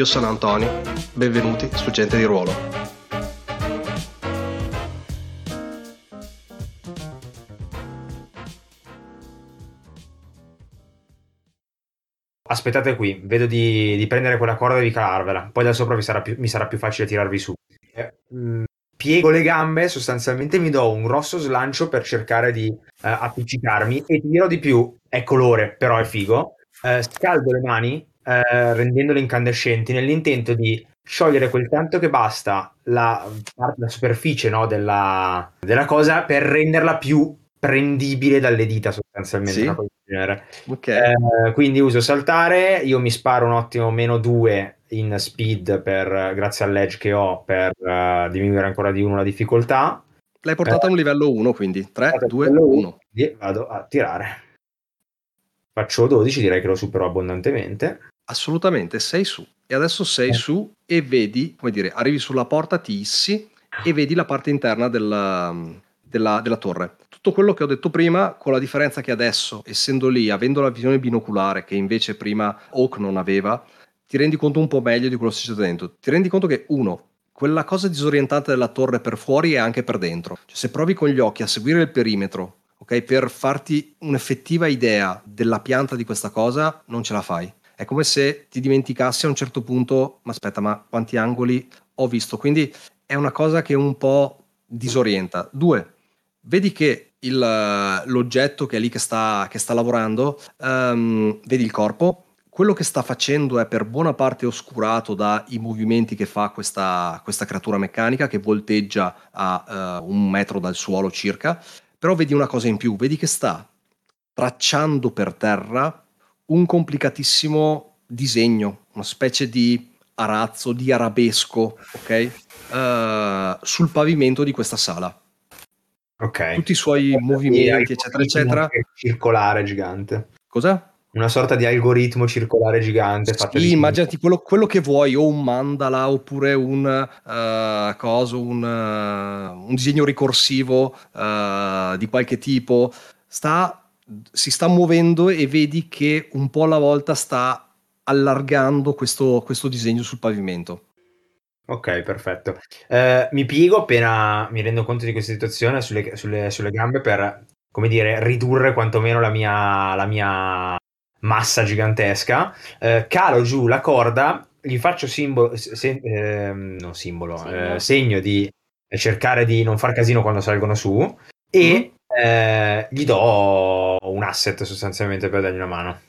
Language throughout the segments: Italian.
Io sono Antonio, benvenuti su Gente di Ruolo. Aspettate qui, vedo di, di prendere quella corda e di calarvela, poi da sopra mi sarà più, mi sarà più facile tirarvi su. Eh, mh, piego le gambe, sostanzialmente mi do un grosso slancio per cercare di uh, appiccicarmi e ti di più, è colore, però è figo. Uh, scaldo le mani eh, rendendole incandescenti nell'intento di sciogliere quel tanto che basta la, la superficie no, della, della, cosa per renderla più prendibile dalle dita sostanzialmente. Sì? Okay. Eh, quindi uso saltare, io mi sparo un ottimo meno 2 in speed per, grazie all'edge che ho per uh, diminuire ancora di 1 la difficoltà. L'hai portata eh, a un livello 1 quindi 3, 2, 1. Vado a tirare. Faccio 12, direi che lo supero abbondantemente. Assolutamente, sei su. E adesso sei eh. su e vedi, come dire, arrivi sulla porta, ti issi e vedi la parte interna della, della, della torre. Tutto quello che ho detto prima, con la differenza che adesso, essendo lì, avendo la visione binoculare, che invece prima Oak non aveva, ti rendi conto un po' meglio di quello che succede dentro. Ti rendi conto che, uno, quella cosa disorientante della torre per fuori e anche per dentro. Cioè, se provi con gli occhi a seguire il perimetro, ok, per farti un'effettiva idea della pianta di questa cosa, non ce la fai è come se ti dimenticassi a un certo punto, ma aspetta, ma quanti angoli ho visto? Quindi è una cosa che un po' disorienta. Due, vedi che il, l'oggetto che è lì che sta, che sta lavorando, um, vedi il corpo, quello che sta facendo è per buona parte oscurato dai movimenti che fa questa, questa creatura meccanica che volteggia a uh, un metro dal suolo circa, però vedi una cosa in più, vedi che sta tracciando per terra un complicatissimo disegno, una specie di arazzo, di arabesco, ok? Uh, sul pavimento di questa sala. Ok. Tutti i suoi movimenti, eccetera, eccetera. Circolare gigante. Cosa? Una sorta di algoritmo circolare gigante. Sì, immaginati quello, quello, che vuoi, o un mandala oppure un, uh, coso, un, uh, un disegno ricorsivo uh, di qualche tipo. Sta si sta muovendo e vedi che un po' alla volta sta allargando questo, questo disegno sul pavimento. Ok, perfetto. Eh, mi piego appena mi rendo conto di questa situazione sulle, sulle, sulle gambe per, come dire, ridurre quantomeno la mia, la mia massa gigantesca. Eh, calo giù la corda, gli faccio simbolo, se, eh, non simbolo, sì, segno di cercare di non far casino quando salgono su e mm. gli do un asset sostanzialmente per dargli una mano.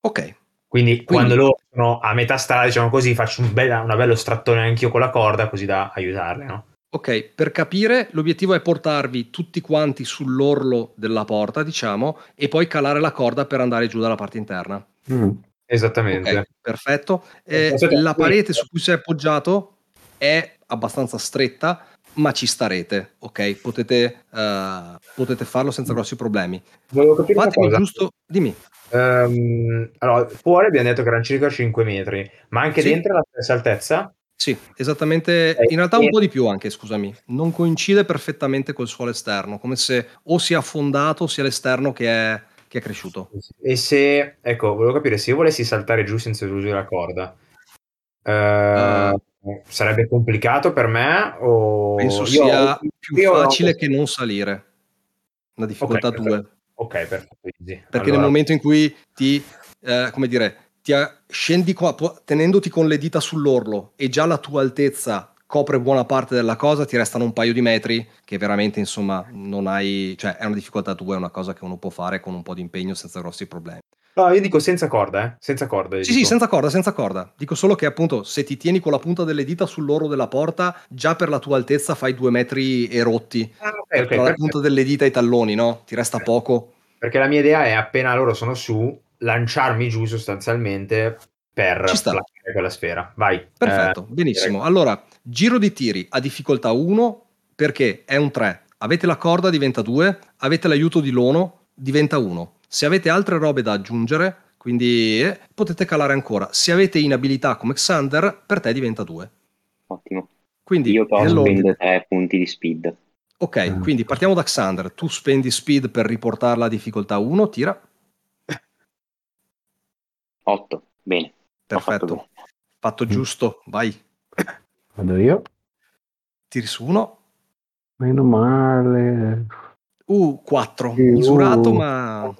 Ok. Quindi, Quindi, quando loro sono a metà strada, diciamo così, faccio un bella, una bello strattone anch'io con la corda così da aiutarle, no? Ok, per capire, l'obiettivo è portarvi tutti quanti sull'orlo della porta, diciamo, e poi calare la corda per andare giù dalla parte interna. Mm, esattamente. Okay, perfetto. Eh, la parete su cui sei appoggiato è abbastanza stretta, ma ci starete, ok? Potete, uh, potete farlo senza grossi problemi. Volevo capire Fatemi giusto, dimmi. Um, allora, fuori abbiamo detto che erano circa 5 metri, ma anche sì. dentro la stessa altezza? Sì, esattamente, in realtà un po' di più anche, scusami, non coincide perfettamente col suolo esterno, come se o sia affondato sia l'esterno che è, che è cresciuto. E se, ecco, volevo capire, se io volessi saltare giù senza usare la corda, uh, uh, Sarebbe complicato per me? O... Penso io, sia più facile no. che non salire. Una difficoltà 2. Okay, ok, perfetto. Perché allora... nel momento in cui ti, eh, come dire, ti scendi qua tenendoti con le dita sull'orlo e già la tua altezza copre buona parte della cosa, ti restano un paio di metri che veramente insomma non hai, cioè è una difficoltà 2, è una cosa che uno può fare con un po' di impegno senza grossi problemi. No, io dico senza corda, eh? Senza corda. Sì, dico. sì, senza corda, senza corda. Dico solo che appunto se ti tieni con la punta delle dita sull'oro della porta, già per la tua altezza fai due metri e rotti. Ah, ok, ok. Tra la punta delle dita e i talloni, no? Ti resta poco. Perché la mia idea è appena loro sono su, lanciarmi giù sostanzialmente per Ci sta. placcare quella sfera. Vai. Perfetto, Eh, benissimo. Allora, giro di tiri a difficoltà 1 perché è un 3. Avete la corda diventa 2, avete l'aiuto di Lono diventa 1. Se avete altre robe da aggiungere, quindi eh, potete calare ancora. Se avete inabilità come Xander, per te diventa 2. Ottimo. Quindi Io però spendo tre punti di speed. Ok, Mm. quindi partiamo da Xander. Tu spendi speed per riportarla a difficoltà 1, tira. 8. Bene. ho fatto Perfetto. bene. Fatto giusto, vai. Vado io. Tiri su 1. Meno male. Uh, 4. Uh. Misurato, ma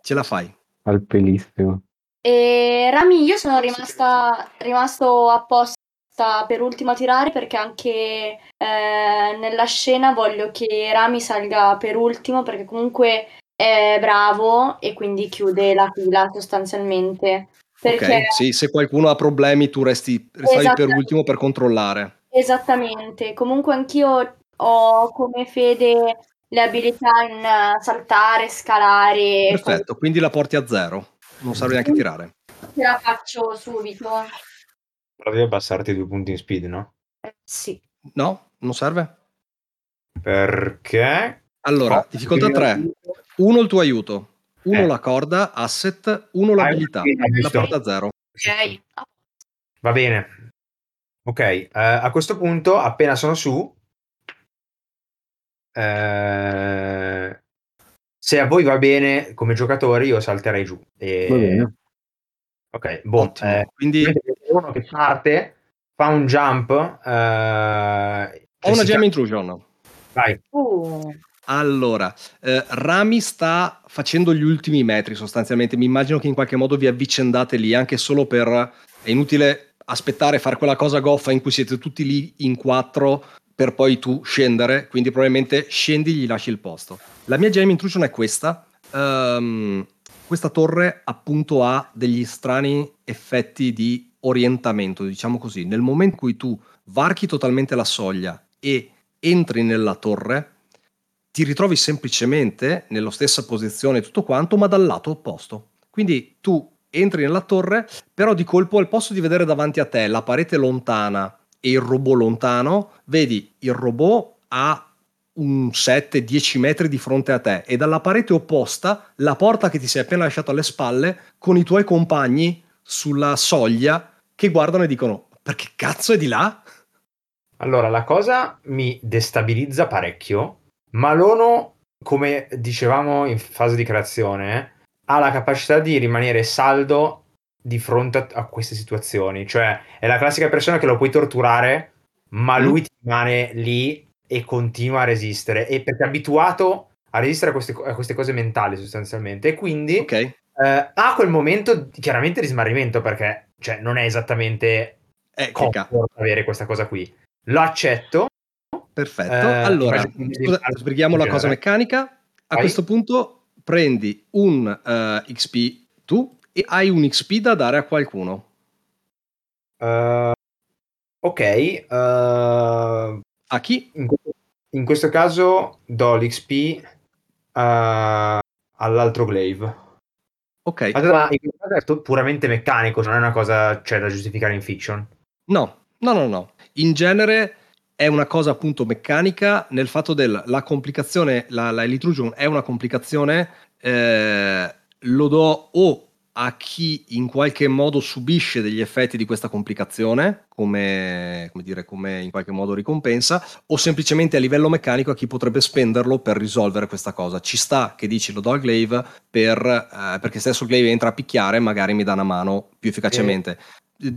ce la fai. Al pelissimo. E Rami, io sono rimasta rimasto apposta per ultimo a tirare perché anche eh, nella scena voglio che Rami salga per ultimo perché comunque è bravo e quindi chiude la fila sostanzialmente. Perché Ok, sì, se qualcuno ha problemi tu resti, per ultimo per controllare. Esattamente, comunque anch'io ho come fede le abilità in eh, saltare, scalare, Perfetto, quindi la porti a zero. Non serve neanche tirare. ce la faccio subito. Però devi abbassarti due punti in speed, no? Eh, sì. No? Non serve? Perché? Allora, Oh, difficoltà prima- 3. Uno il tuo aiuto, uno Eh. la corda, asset, uno l'abilità. Ah, La porta zero. Ok. Va bene. Ok, eh, a questo punto, appena sono su, eh, se a voi va bene come giocatori, io salterei giù. E- Va bene. Ok, boh, eh, Quindi uno che parte, fa un jump. eh, ho una si gem ca- intrusion. Vai. Uh, Allora, eh, Rami sta facendo gli ultimi metri sostanzialmente. Mi immagino che in qualche modo vi avvicendate lì, anche solo per... È inutile aspettare, fare quella cosa goffa in cui siete tutti lì in quattro per poi tu scendere, quindi probabilmente scendi gli lasci il posto. La mia gem intrusion è questa. Ehm, questa torre appunto ha degli strani effetti di orientamento, diciamo così. Nel momento in cui tu varchi totalmente la soglia e entri nella torre, ti ritrovi semplicemente nella stessa posizione e tutto quanto, ma dal lato opposto. Quindi tu entri nella torre, però di colpo al posto di vedere davanti a te la parete lontana e il robot lontano, vedi il robot a un 7-10 metri di fronte a te e dalla parete opposta la porta che ti sei appena lasciato alle spalle con i tuoi compagni sulla soglia che guardano e dicono perché cazzo è di là? Allora, la cosa mi destabilizza parecchio, ma Lono, come dicevamo in fase di creazione, ha la capacità di rimanere saldo di fronte a, queste situazioni. Cioè, è la classica persona che lo puoi torturare, ma lui ti rimane lì e continua a resistere. E perché è abituato a resistere a queste, a queste cose mentali, sostanzialmente. E quindi Ok, eh, ha quel momento chiaramente di smarrimento, perché cioè, non è esattamente eh, avere questa cosa qui. Lo accetto. Perfetto. Eh, allora, scusa, sbrighiamo la cosa meccanica. A Vai. questo punto prendi un eh, XP tu e hai un XP da dare a qualcuno. Eh, ok, eh, A chi? in, que- in questo caso do l'XP all'altro glaive. Ok. Ma in questo caso è puramente meccanico, non è una cosa cioè, da giustificare in fiction. No, no, no, no. In genere è una cosa appunto meccanica nel fatto della la complicazione, la, la Elitrusion è una complicazione, eh, lo do o a chi in qualche modo subisce degli effetti di questa complicazione, come, come dire, come in qualche modo ricompensa, o semplicemente a livello meccanico a chi potrebbe spenderlo per risolvere questa cosa. Ci sta che dici lo do al glaive per, eh, perché stesso glaive entra a picchiare, magari mi dà una mano più efficacemente.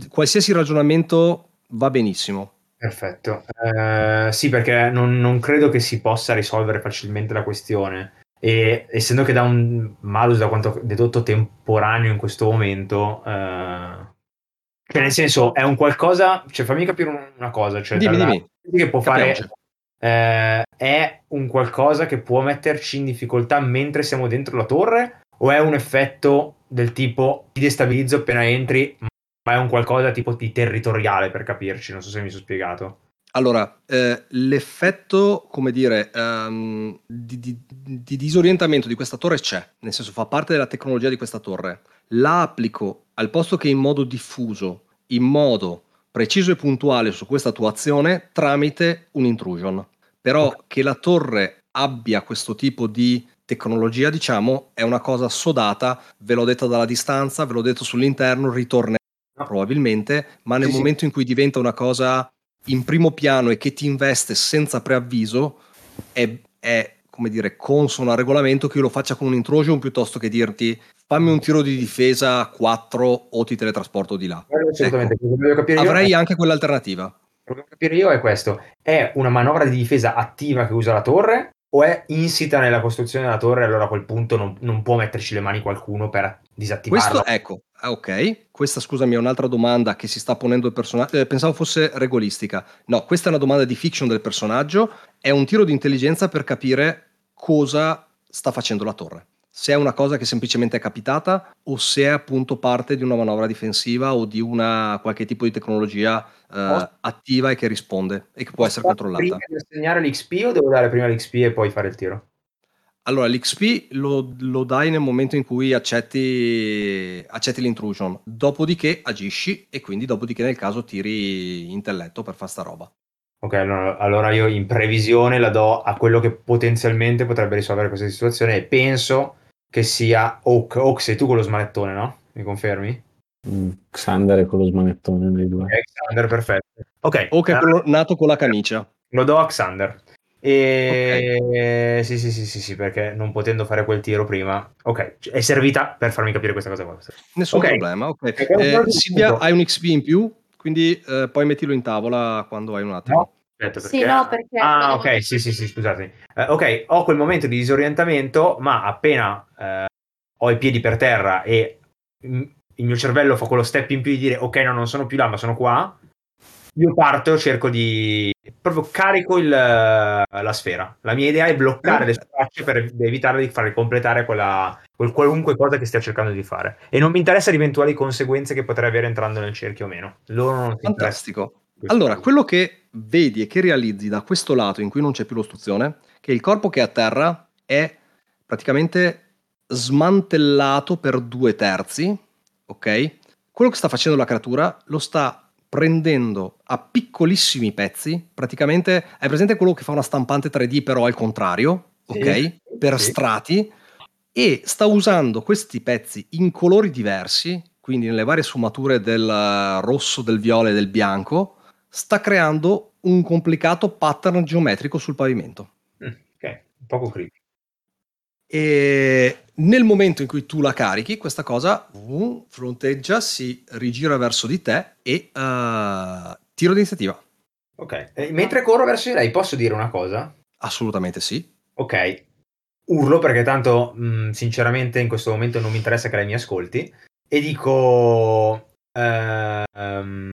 Qualsiasi ragionamento va benissimo. Perfetto. Eh, sì, perché non, non credo che si possa risolvere facilmente la questione. E essendo che da un malus, da quanto dedotto, temporaneo in questo momento, eh, cioè nel senso è un qualcosa. Cioè, fammi capire un- una cosa. Cioè, Dimmi, dalla- dimmi. che può fare. Eh, è un qualcosa che può metterci in difficoltà mentre siamo dentro la torre? O è un effetto del tipo ti destabilizzo appena entri, ma è un qualcosa tipo di territoriale per capirci? Non so se mi sono spiegato. Allora, eh, l'effetto, come dire, ehm, di, di- di disorientamento di questa torre c'è, nel senso fa parte della tecnologia di questa torre. La applico al posto che in modo diffuso, in modo preciso e puntuale su questa tua azione tramite un intrusion. Però che la torre abbia questo tipo di tecnologia, diciamo, è una cosa sodata, ve l'ho detto dalla distanza, ve l'ho detto sull'interno, ritornerà. Probabilmente, ma nel Sì, sì. momento in cui diventa una cosa in primo piano e che ti investe senza preavviso, è, è, come dire, consono al regolamento che io lo faccia con un intrusion piuttosto che dirti fammi un tiro di difesa 4 o ti teletrasporto di là. Io Avrei è- anche quell'alternativa. quello che voglio capire io è questo: è una manovra di difesa attiva che usa la torre o è insita nella costruzione della torre? Allora a quel punto non, non può metterci le mani qualcuno per disattivarla. Questo, ecco, ah, ok. Questa, scusami, è un'altra domanda che si sta ponendo il personaggio. eh, pensavo fosse regolistica. No, questa è una domanda di fiction del personaggio. È un tiro di intelligenza per capire cosa sta facendo la torre. Se è una cosa che semplicemente è capitata o se è appunto parte di una manovra difensiva o di una qualche tipo di tecnologia eh, attiva e che risponde e che può essere controllata. Prima di assegnare l'XP o devo dare prima l'XP e poi fare il tiro? Allora, l'XP lo, lo dai nel momento in cui accetti, accetti l'intrusion, dopodiché agisci e quindi dopodiché nel caso tiri intelletto per fare sta roba. Ok, allora io in previsione la do a quello che potenzialmente potrebbe risolvere questa situazione e penso che sia Oak. Oak, sei tu con lo smanettone, no? Mi confermi? Mm, Xander è con lo smanettone dei due. Ok, Xander, perfetto. Ok, O che è eh, quello nato con la camicia. lo do a Xander. E sì, sì, sì, sì, sì, perché non potendo fare quel tiro prima, ok, è servita per farmi capire questa cosa qua. Nessun Ok. problema, ok. Eh, Silvia, hai un XP in più, quindi eh, poi mettilo in tavola quando hai un attimo. No? Aspetta, Sì, no, perché- Ah, ok, sì, sì, sì, scusatemi. Eh, ok, ho quel momento di disorientamento, ma appena eh, ho i piedi per terra e il mio cervello fa quello step in più di dire ok, no, non sono più là, ma sono qua, io parto, cerco di... proprio carico il, la sfera. La mia idea è bloccare le sue per evitare di farle completare quella, quel qualunque cosa che stia cercando di fare. E non mi interessa le eventuali conseguenze che potrei avere entrando nel cerchio o meno. Loro non. Fantastico. Allora, quello che vedi e che realizzi da questo lato in cui non c'è più l'ostruzione, che il corpo che è a terra è praticamente smantellato per due terzi, ok? Quello che sta facendo la creatura lo sta prendendo a piccolissimi pezzi, praticamente hai presente quello che fa una stampante 3D però al contrario, Sì, ok? Per sì. strati e sta usando questi pezzi in colori diversi, quindi nelle varie sfumature del rosso, del viola e del bianco, sta creando un complicato pattern geometrico sul pavimento. Mm, ok, un poco creepy. E nel momento in cui tu la carichi, questa cosa uh, fronteggia, si rigira verso di te e uh, tiro di iniziativa. Ok, eh, mentre corro verso di lei, posso dire una cosa? Assolutamente sì. Ok, urlo perché tanto mh, sinceramente in questo momento non mi interessa che lei mi ascolti e dico... ehm,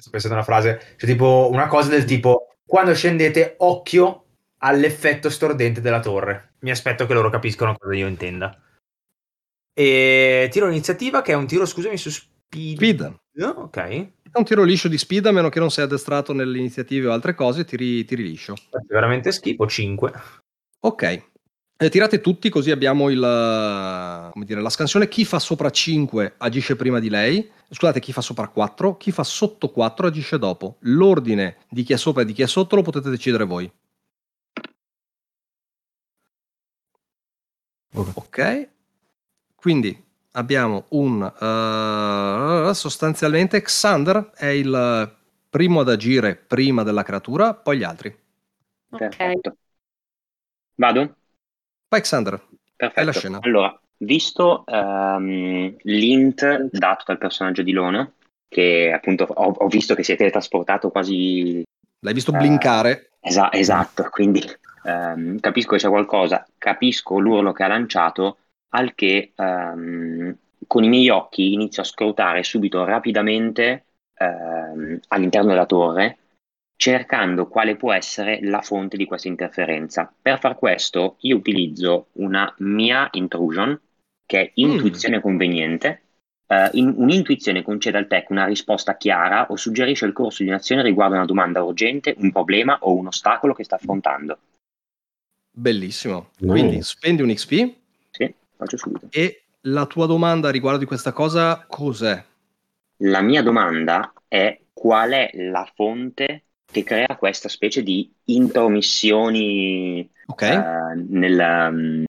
sto pensando a una frase, cioè tipo una cosa del tipo quando scendete occhio all'effetto stordente della torre. Mi aspetto che loro capiscano cosa io intenda. E tiro l'iniziativa che è un tiro, scusami, su speed. Speed. Ok. È un tiro liscio di speed, a meno che non sei addestrato nelle iniziative o altre cose, tiri, tiri liscio. Veramente schifo, 5. Ok. Eh, tirate tutti così abbiamo il, come dire, la scansione. Chi fa sopra 5 agisce prima di lei. Scusate, chi fa sopra 4. Chi fa sotto 4 agisce dopo. L'ordine di chi è sopra e di chi è sotto lo potete decidere voi. Ok. Quindi abbiamo un... eh, sostanzialmente Xander è il primo ad agire prima della creatura, poi gli altri. Perfetto. Vado? Vai Xander. Perfetto. È la scena. Allora, visto ehm, l'int dato dal personaggio di Lono, che appunto ho, ho visto che si è teletrasportato quasi L'hai visto Eh, blinkare? Esa- esatto, quindi ehm, capisco che c'è qualcosa, capisco l'urlo che ha lanciato, al che ehm, con i miei occhi inizio a scrutare subito rapidamente all'interno della torre, cercando quale può essere la fonte di questa interferenza. Per far questo io utilizzo una mia intrusion, che è intuizione conveniente, eh, in- un'intuizione concede al tech una risposta chiara o suggerisce il corso di un'azione riguardo una domanda urgente, un problema o un ostacolo che sta affrontando. Bellissimo. No. Quindi spendi un XP Sì, faccio subito. e la tua domanda riguardo di questa cosa cos'è? La mia domanda è qual è la fonte che crea questa specie di intromissioni Ok? eh, nel, mm,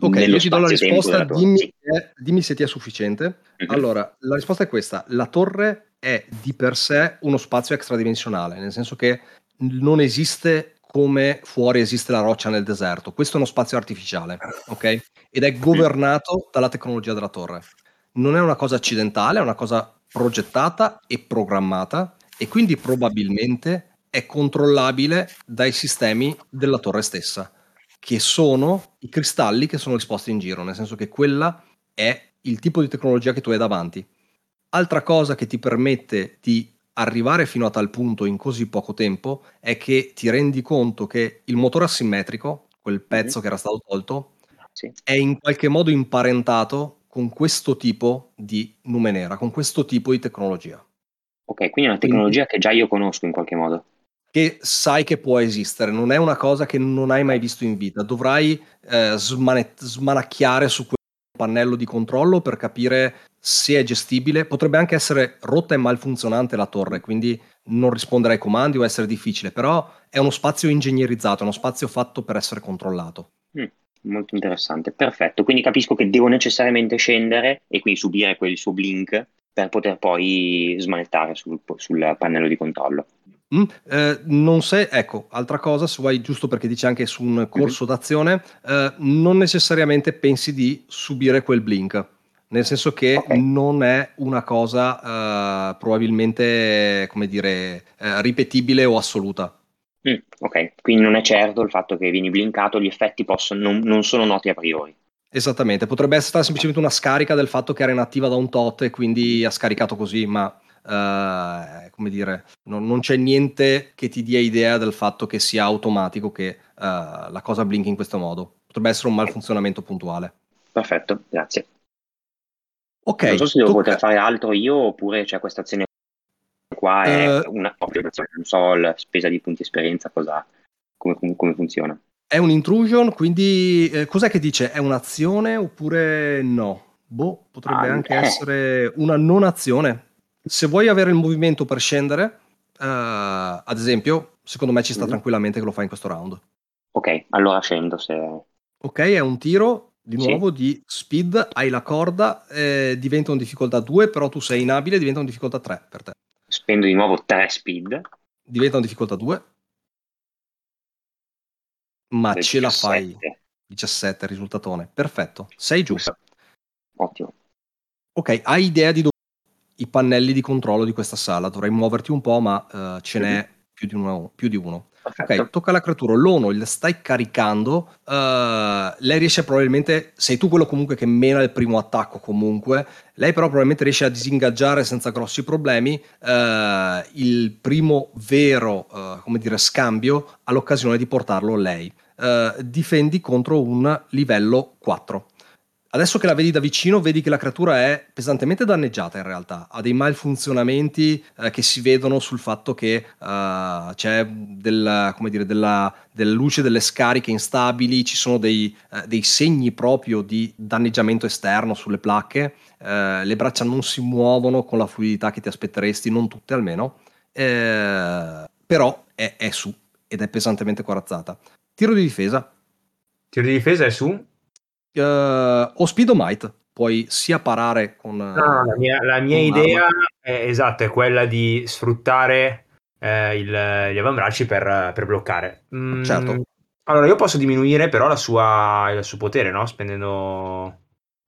Ok, io ti do la risposta, dimmi, Sì. se- dimmi se ti è sufficiente. Mhm. Allora, la risposta è questa: la torre è di per sé uno spazio extradimensionale, nel senso che non esiste come fuori esiste la roccia nel deserto. Questo è uno spazio artificiale, ok? Ed è governato dalla tecnologia della torre. Non è una cosa accidentale, è una cosa progettata e programmata e quindi probabilmente è controllabile dai sistemi della torre stessa che sono i cristalli che sono disposti in giro, nel senso che quella è il tipo di tecnologia che tu hai davanti. Altra cosa che ti permette di arrivare fino a tal punto in così poco tempo è che ti rendi conto che il motore asimmetrico, quel pezzo Mhm. che era stato tolto, Sì. è in qualche modo imparentato con questo tipo di numenera, con questo tipo di tecnologia. Ok, quindi è una tecnologia che già io conosco in qualche modo. che sai che può esistere, non è una cosa che non hai mai visto in vita. Dovrai eh, smane- smanacchiare su quel pannello di controllo per capire se è gestibile. Potrebbe anche essere rotta e malfunzionante la torre, quindi non rispondere ai comandi o essere difficile, però è uno spazio ingegnerizzato, è uno spazio fatto per essere controllato. Molto interessante, perfetto. Quindi capisco che devo necessariamente scendere e quindi subire quel suo blink per poter poi smanettare sul, sul pannello di controllo. Mm, eh, non sei, ecco, altra cosa, se vuoi, giusto perché dice anche su un corso d'azione, eh, non necessariamente pensi di subire quel blink, nel senso che Ok. non è una cosa eh, probabilmente, come dire, eh, ripetibile o assoluta. Mm, ok, quindi non è certo il fatto che vieni blinkato, gli effetti possono- non, non sono noti a priori. Esattamente, potrebbe essere stata semplicemente una scarica del fatto che era inattiva da un tot e quindi ha scaricato così, ma eh, come dire, non, non c'è niente che ti dia idea del fatto che sia automatico che eh, la cosa blinki in questo modo. Potrebbe essere un malfunzionamento puntuale. Perfetto, grazie. Ok, non so se devo tocca- poter fare altro io oppure c'è questa azione qua è Eh. una propria azione, non so, la spesa di punti esperienza, cosa, come- come funziona. È un intrusion, quindi eh, cos'è che dice? È un'azione oppure no? Boh, potrebbe Ah, anche eh. essere una non azione. Se vuoi avere il movimento per scendere, eh, ad esempio, secondo me ci sta Mhm. tranquillamente che lo fai in questo round. Ok, allora scendo se... Ok, è un tiro di Sì. nuovo di speed, hai la corda, eh, diventa un difficoltà 2, però tu sei inabile, diventa un difficoltà 3 per te. spendo di nuovo 3 speed. Diventa un difficoltà 2, ma del ce la fai. 17. 17, risultatone. Perfetto, sei giù. Ottimo. Ok, hai idea di dove i pannelli di controllo di questa sala? Dovrai muoverti un po', ma eh, ce n'è più di uno. Più di uno. Perfetto. Ok, tocca alla creatura. L'ono il stai caricando. eh, lei riesce probabilmente. Sei tu quello comunque che mena il primo attacco, comunque. Lei, però, probabilmente riesce a disingaggiare senza grossi problemi eh, il primo vero, eh, come dire, scambio all'occasione di portarlo lei. Difendi contro un livello 4. Adesso che la vedi da vicino, vedi che la creatura è pesantemente danneggiata in realtà, ha dei malfunzionamenti eh, che si vedono sul fatto che eh, c'è del, dire, della, della luce delle scariche instabili, ci sono dei, eh, dei segni proprio di danneggiamento esterno sulle placche, eh, le braccia non si muovono con la fluidità che ti aspetteresti, non tutte almeno, eh, però è, è su ed è pesantemente corazzata. Tiro di difesa, Tiro di difesa è su? Eh, o speed o might, puoi sia parare con... No, no, la mia, la mia idea è esatta, è quella di sfruttare eh, il- gli avambracci per, per bloccare. Mm, Certo. Allora, io posso diminuire però la sua, il suo potere, no? Spendendo...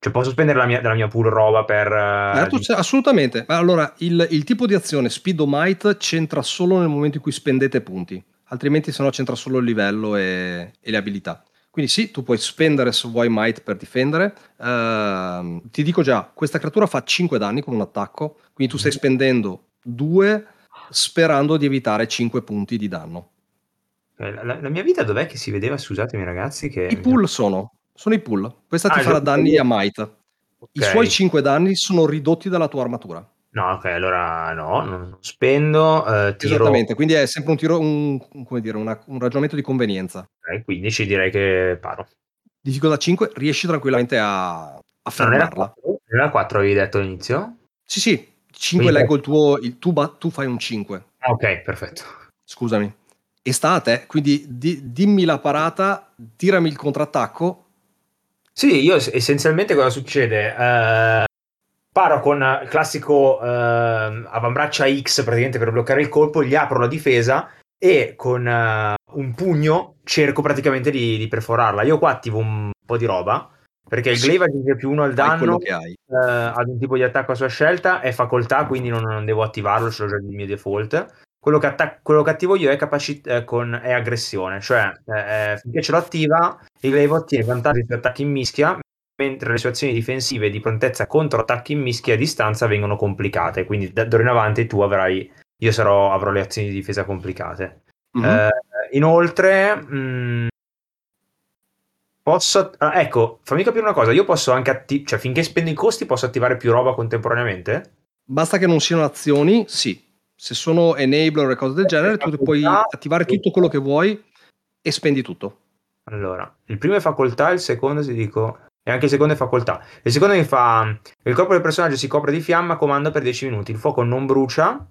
Cioè, posso spendere la mia, della mia pool roba per... eh, Certo, di- assolutamente. Ma Allora, il, il tipo di azione speed o might c'entra solo nel momento in cui spendete punti, altrimenti se no c'entra solo il livello e, e le abilità. Quindi sì, tu puoi spendere se vuoi might per difendere. Ehm, ti dico già, questa creatura fa 5 danni con un attacco, quindi tu stai spendendo 2 sperando di evitare 5 punti di danno. Eh, La, la- la mia vita dov'è che si vedeva, scusatemi ragazzi, che... I pool sono, sono i pool. Questa Ah, ti farà gioco danni a might. I suoi 5 danni sono ridotti dalla tua armatura. No, ok, allora no, non spendo. eh, tiro... Esattamente, quindi è sempre un tiro, un, un- come dire, una- un ragionamento di convenienza. Ok, 15 direi che paro. Difficoltà 5, riesci tranquillamente a, a No, non era fermarla. 4, non era 4 avevi detto all'inizio? Sì, sì, 5 Quindi- leggo il tuo, il, tu, ba- tu fai un 5, Ah, ok, perfetto. scusami. E sta a te, quindi di- dimmi la parata, tirami il contrattacco. Sì, io es- essenzialmente cosa succede? Eh, paro con il classico eh, avambraccia X praticamente per bloccare il colpo, gli apro la difesa e con eh, un pugno cerco praticamente di, di perforarla. Io qua attivo un po' di roba perché il glaive aggiunge più uno al danno eh, ad un tipo di attacco a sua scelta, è facoltà, quindi non, non devo attivarlo, ce l'ho già di mio default. Quello che, attac- quello che attivo io è, capaci- eh, con, è aggressione, cioè eh, eh, finché ce lo attiva, il glaive ottiene vantaggi su attacchi in mischia, mentre le sue azioni difensive di prontezza contro attacchi in mischia a distanza vengono complicate. Quindi da d'ora in avanti tu avrai, io sarò, avrò le azioni di difesa complicate. Mhm. Eh, inoltre, mh, posso. ah, ecco, fammi capire una cosa: io posso anche attivare, cioè finché spendo i costi, posso attivare più roba contemporaneamente? Basta che non siano azioni, sì. Se sono enabler e cose del genere, tu puoi attivare tutto quello che vuoi e spendi tutto. Allora, il primo è facoltà, il secondo ti dico. E anche secondo è facoltà. Il secondo mi fa. Il corpo del personaggio si copre di fiamma, comanda per 10 minuti. Il fuoco non brucia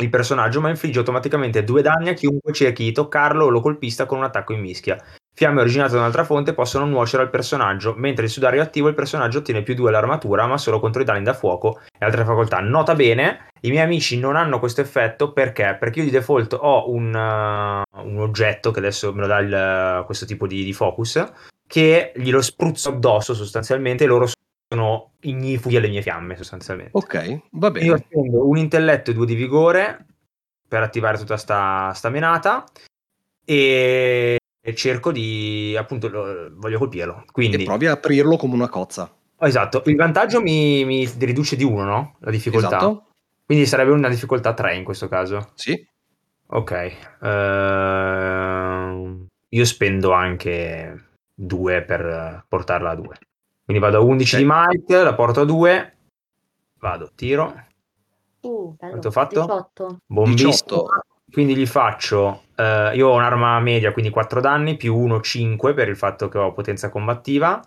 il personaggio, ma infligge automaticamente due danni a chiunque cerchi di toccarlo o lo colpista con un attacco in mischia. Fiamme originate da un'altra fonte possono nuocere al personaggio, mentre il sudario attivo il personaggio ottiene più 2 all'armatura, ma solo contro i danni da fuoco e altre facoltà. Nota bene, i miei amici non hanno questo effetto perché? Perché io di default ho un, uh, un oggetto che adesso me lo dà il, questo tipo di, di focus che glielo spruzzo addosso sostanzialmente e loro sono ignifughi alle mie fiamme sostanzialmente. Ok, va Io bene. spendo un intelletto e due di vigore per attivare tutta sta, sta menata e, e cerco di appunto lo- voglio colpirlo. Quindi E provi a aprirlo come una cozza. Oh, esatto, il vantaggio mi, mi riduce di uno, no? La difficoltà. Esatto? Quindi sarebbe una difficoltà 3 in questo caso. Sì. Ok. Ehm, io spendo anche 2 per portarla a 2. Quindi vado a 11 Ok. di might, la porto a 2. Vado, tiro. Uh. Quanto ho fatto? 18. Bombissimo. 18. Quindi gli faccio. eh, io ho un'arma media, quindi 4 danni, più 1, 5 per il fatto che ho potenza combattiva.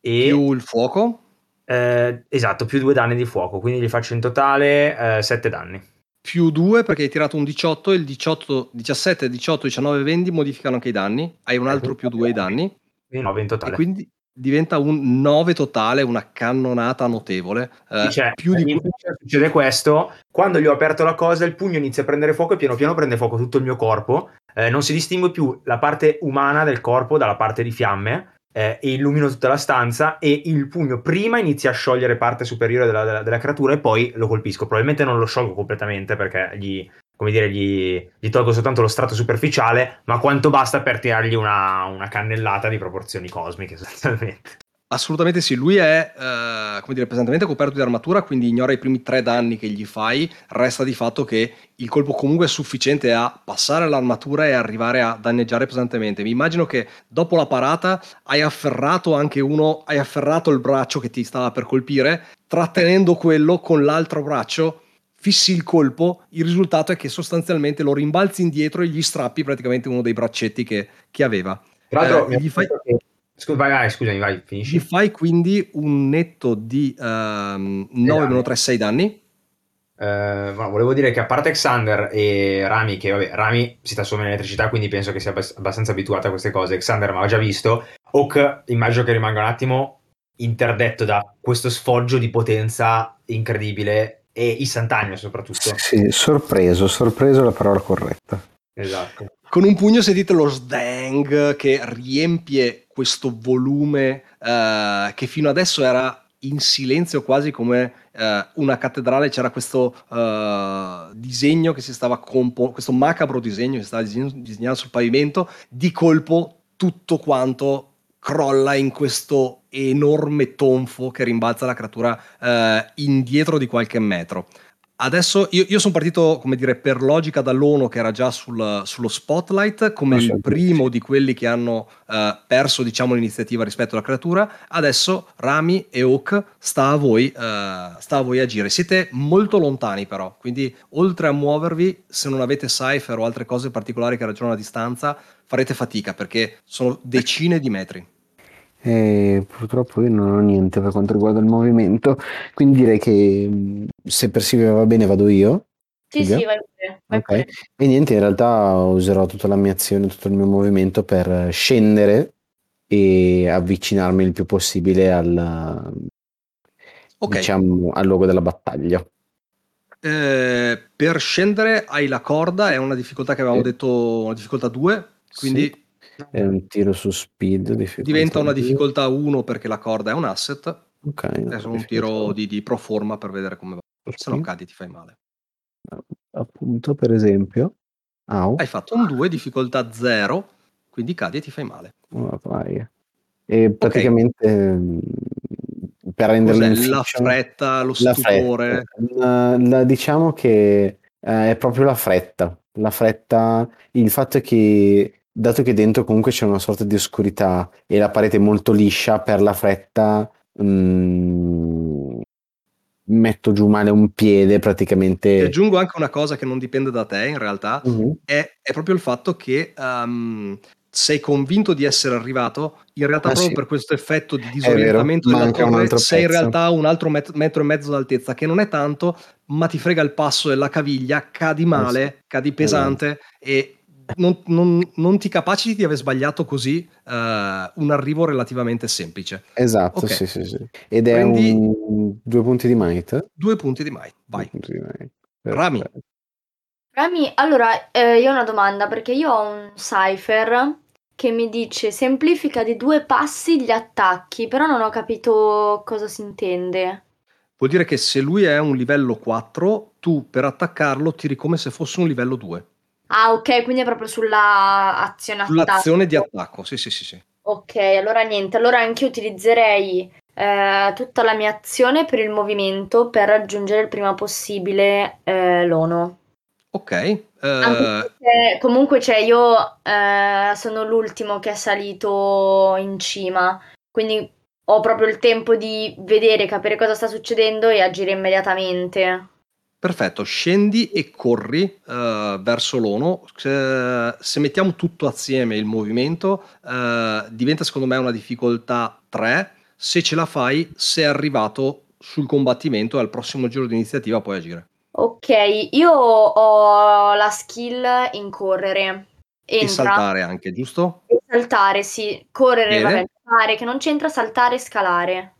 E Più il fuoco, eh, esatto, più 2 danni di fuoco. Quindi gli faccio in totale 7 danni. Più 2 perché hai tirato un 18 e il 18, 17, 18, 19 e 20 modificano anche i danni. Hai un altro più 2 ai danni. Quindi 9 in E totale. quindi diventa un 9 totale, una cannonata notevole. Eh, Cioè, più di succede questo quando gli ho aperto la cosa il pugno inizia a prendere fuoco e piano piano prende fuoco tutto il mio corpo Eh, non si distingue più la parte umana del corpo dalla parte di fiamme eh, e illumino tutta la stanza e il pugno prima inizia a sciogliere parte superiore della, della- della creatura e poi lo colpisco. Probabilmente non lo sciolgo completamente perché gli, come dire, gli, gli tolgo soltanto lo strato superficiale ma quanto basta per tirargli una, una cannellata di proporzioni cosmiche sostanzialmente Assolutamente sì, lui è eh, come dire, pesantemente coperto di armatura, quindi ignora i primi tre danni che gli fai, resta di fatto che il colpo comunque è sufficiente a passare l'armatura e arrivare a danneggiare pesantemente. Mi immagino che dopo la parata hai afferrato anche uno, hai afferrato il braccio che ti stava per colpire, trattenendo quello con l'altro braccio, fissi il colpo, il risultato è che sostanzialmente lo rimbalzi indietro e gli strappi praticamente uno dei braccetti che, che aveva. tra l'altro Eh, gli fai- Scusa, vai, vai, scusami vai finisci Gli fai quindi un netto di ehm, 9 meno 3, 6 danni. Ma volevo dire che a parte Xander e Rami, che vabbè, Rami si trasforma in elettricità, quindi penso che sia abbast- abbastanza abituato a queste cose. Xander mi aveva già visto. Oak, immagino che rimanga un attimo interdetto da questo sfoggio di potenza incredibile e istantaneo soprattutto. Sì, sorpreso, sorpreso è la parola corretta. Esatto. Con un pugno sentite lo sdang che riempie questo volume eh, che fino adesso era in silenzio quasi come eh, una cattedrale. C'era questo eh, disegno che si stava compo- questo macabro disegno che si stava disegn- disegnando sul pavimento. Di colpo tutto quanto crolla in questo enorme tonfo che rimbalza la creatura eh, indietro di qualche metro. Adesso io, io sono partito, come dire, per logica dall'ONU che era già sul- sullo spotlight, come il primo di quelli che hanno eh, perso, diciamo, l'iniziativa rispetto alla creatura. Adesso Rami e Oak sta a voi, eh, sta a voi agire. Siete molto lontani però, quindi oltre a muovervi, se non avete cipher o altre cose particolari che ragionano a distanza, farete fatica perché sono decine di metri. E purtroppo io non ho niente per quanto riguarda il movimento, quindi direi che mh, se per Silvia va bene vado io. Sì, Silvia? sì, vai pure. vai Ok. pure. E niente, in realtà userò tutta la mia azione, tutto il mio movimento per scendere e avvicinarmi il più possibile al, Ok. diciamo, al luogo della battaglia. Eh, per scendere hai la corda, è una difficoltà che avevamo Sì. detto, una difficoltà 2, quindi È un tiro su speed. diventa una difficoltà 1 perché la corda è un asset. Ok. Adesso un tiro di, di pro forma per vedere come va. Se no cadi ti fai male. Appunto, per esempio. Au. Hai fatto un 2, difficoltà 0, quindi cadi e ti fai male. Oh, vai. E praticamente mh, per renderlo Cos'è? La fretta, lo la stupore. fretta. La- la- diciamo che eh, è proprio la fretta. La fretta, il fatto è che dato che dentro comunque c'è una sorta di oscurità e la parete è molto liscia, per la fretta mh, metto giù male un piede Ti praticamente. aggiungo anche una cosa che non dipende da te in realtà, Mhm. è, è proprio il fatto che ehm, sei convinto di essere arrivato, in realtà Ah, proprio sì. per questo effetto di vero, disorientamento della manca un torre, sei in pezzo. realtà un altro met- metro e mezzo d'altezza, che non è tanto, ma ti frega il passo della caviglia, cadi male, Eh sì. cadi pesante e non, non- non ti capaciti di aver sbagliato così eh, un arrivo relativamente semplice. Esatto, Ok. sì, sì, sì. Ed è Prendi- un due punti di might. Due punti di might, vai. Di might. Rami. Rami, allora, eh, io ho una domanda perché io ho un cipher che mi dice semplifica di due passi gli attacchi, però non ho capito cosa si intende. Vuol dire che se lui è un livello 4, tu per attaccarlo tiri come se fosse un livello 2. Ah, ok, quindi è proprio sulla azione attacco. Sull'azione di attacco, sì, sì, sì, sì. Ok, allora niente, allora anche io utilizzerei eh, tutta la mia azione per il movimento per raggiungere il prima possibile eh, l'ONO. Ok, perché comunque cioè, io eh, sono l'ultimo che è salito in cima, quindi ho proprio il tempo di vedere, capire cosa sta succedendo e agire immediatamente. Perfetto, scendi e corri eh, verso l'ONU. Se, se mettiamo tutto assieme il movimento, eh, diventa secondo me una difficoltà 3. Se ce la fai, sei arrivato sul combattimento e al prossimo giro di iniziativa puoi agire. Ok, io ho la skill in correre. E Entra. saltare anche, giusto? E saltare, sì. Correre, Bene. vabbè, fare che non c'entra saltare e scalare.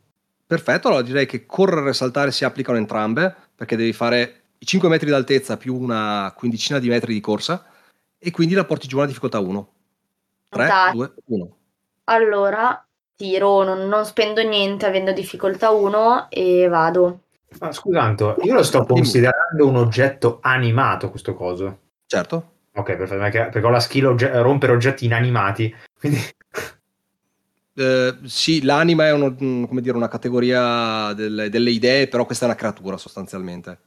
Perfetto, allora direi che correre e saltare si applicano entrambe, perché devi fare i 5 metri d'altezza più una quindicina di metri di corsa, e quindi la porti giù alla difficoltà 1. 3, Dai. 2, 1. Allora, tiro, non, non spendo niente avendo difficoltà 1 e vado. Ma scusa, Anto, io lo sto considerando un oggetto animato questo coso. Certo. Ok, perfetto, perché, perché ho la skill ogge- rompere oggetti inanimati. Quindi Eh, sì, l'anima è uno- mm, dire, una categoria delle, delle idee, però questa è una creatura sostanzialmente.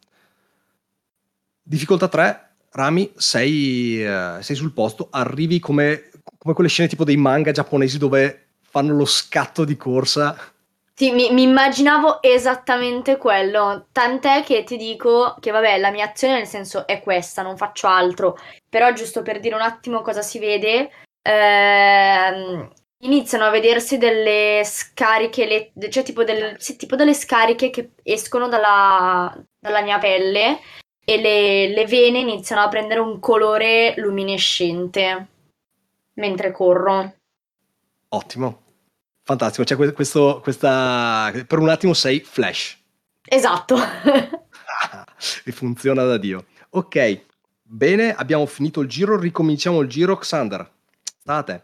Difficoltà 3, Rami, sei, eh, sei sul posto, arrivi come, come quelle scene tipo dei manga giapponesi dove fanno lo scatto di corsa. Sì, mi, mi immaginavo esattamente quello, tant'è che ti dico che vabbè, la mia azione nel senso è questa, non faccio altro, però giusto per dire un attimo cosa si vede, ehm, iniziano a vedersi delle scariche, le- cioè tipo, del- sì, tipo delle scariche che escono dalla, dalla mia pelle e le, le vene iniziano a prendere un colore luminescente mentre corro. Ottimo, fantastico. C'è que- questo, questa... Per un attimo sei flash. Esatto. e funziona da Dio. Ok, bene, abbiamo finito il giro, ricominciamo il giro. Xander, sta a te.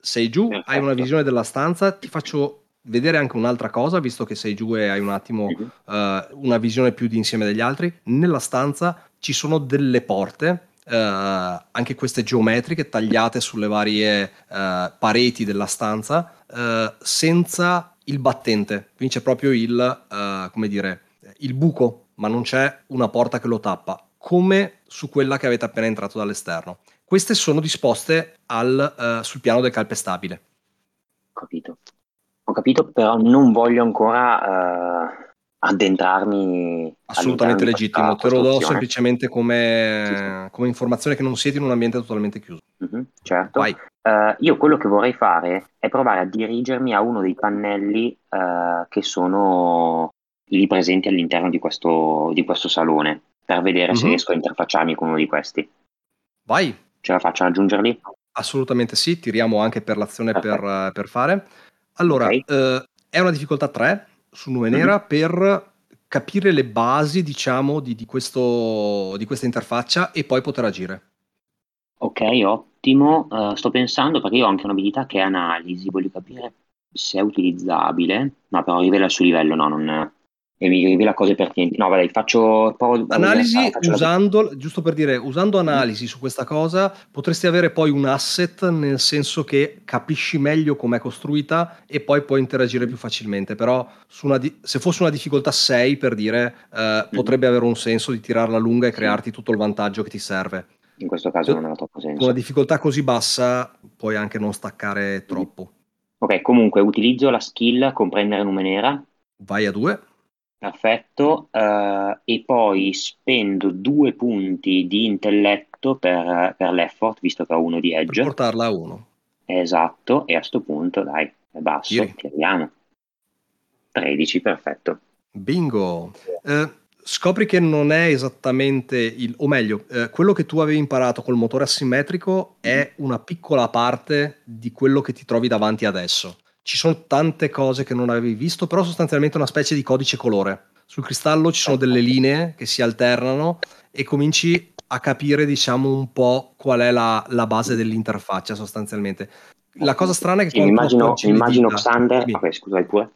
Sei giù, hai una Perfetto. visione della stanza, ti faccio vedere anche un'altra cosa, visto che sei giù e hai un attimo eh, una visione più di insieme degli altri. Nella stanza ci sono delle porte, eh, anche queste geometriche tagliate sulle varie eh, pareti della stanza, senza il battente. Quindi c'è proprio il, come dire, il buco ma non c'è una porta che lo tappa, come su quella che avete appena entrato dall'esterno. Queste sono disposte al, eh, sul piano del calpestabile. Ho capito. Ho capito, però non voglio ancora eh, addentrarmi. Assolutamente legittimo, te lo do semplicemente come, Sì, sì. come informazione che non siete in un ambiente totalmente chiuso. Mhm, certo. Vai. Eh, io quello che vorrei fare è provare a dirigermi a uno dei pannelli eh, che sono lì presenti all'interno di questo, di questo salone per vedere se Mhm. riesco a interfacciarmi con uno di questi. Vai, Ce la faccio a raggiungerli? assolutamente sì, tiriamo anche per l'azione per, eh, per fare. Allora, Ok. eh, è una difficoltà 3 su Nube Nera per capire le basi, diciamo, di, di questo, di questa interfaccia e poi poter agire. Ok, ottimo. Eh, sto pensando perché io ho anche un'abilità che è analisi, voglio capire se è utilizzabile. No, però rivela il suo livello, no, non... E mi rivela cose pertinenti. No, vabbè, faccio... provo Analisi, vedere- faccio la- usando, giusto per dire, usando analisi su questa cosa, potresti avere poi un asset nel senso che capisci meglio com'è costruita e poi puoi interagire più facilmente. Però di- se fosse una difficoltà 6, per dire, eh, potrebbe avere un senso di tirarla lunga e crearti tutto il vantaggio che ti serve. In questo caso non ha troppo Con una senso. difficoltà così bassa puoi anche non staccare troppo. Ok, comunque utilizzo la skill comprendere nume nera. Vai a 2. Perfetto, eh, e poi spendo due punti di intelletto per, per l'effort, visto che ho uno di per edge. portarla a 1. Esatto, e a sto punto, dai, è basso, Tiri. tiriamo. 13, perfetto. Bingo! Eh, scopri che non è esattamente il, o meglio, eh, quello che tu avevi imparato col motore asimmetrico è una piccola parte di quello che ti trovi davanti adesso. Ci sono tante cose che non avevi visto, però sostanzialmente è una specie di codice colore. Sul cristallo ci sono delle linee che si alternano e cominci a capire, diciamo, un po' qual è la, la base dell'interfaccia sostanzialmente. La cosa strana è che mi tu immagino, immagino dita- Xander. Dimmi. Ok, scusa, pure.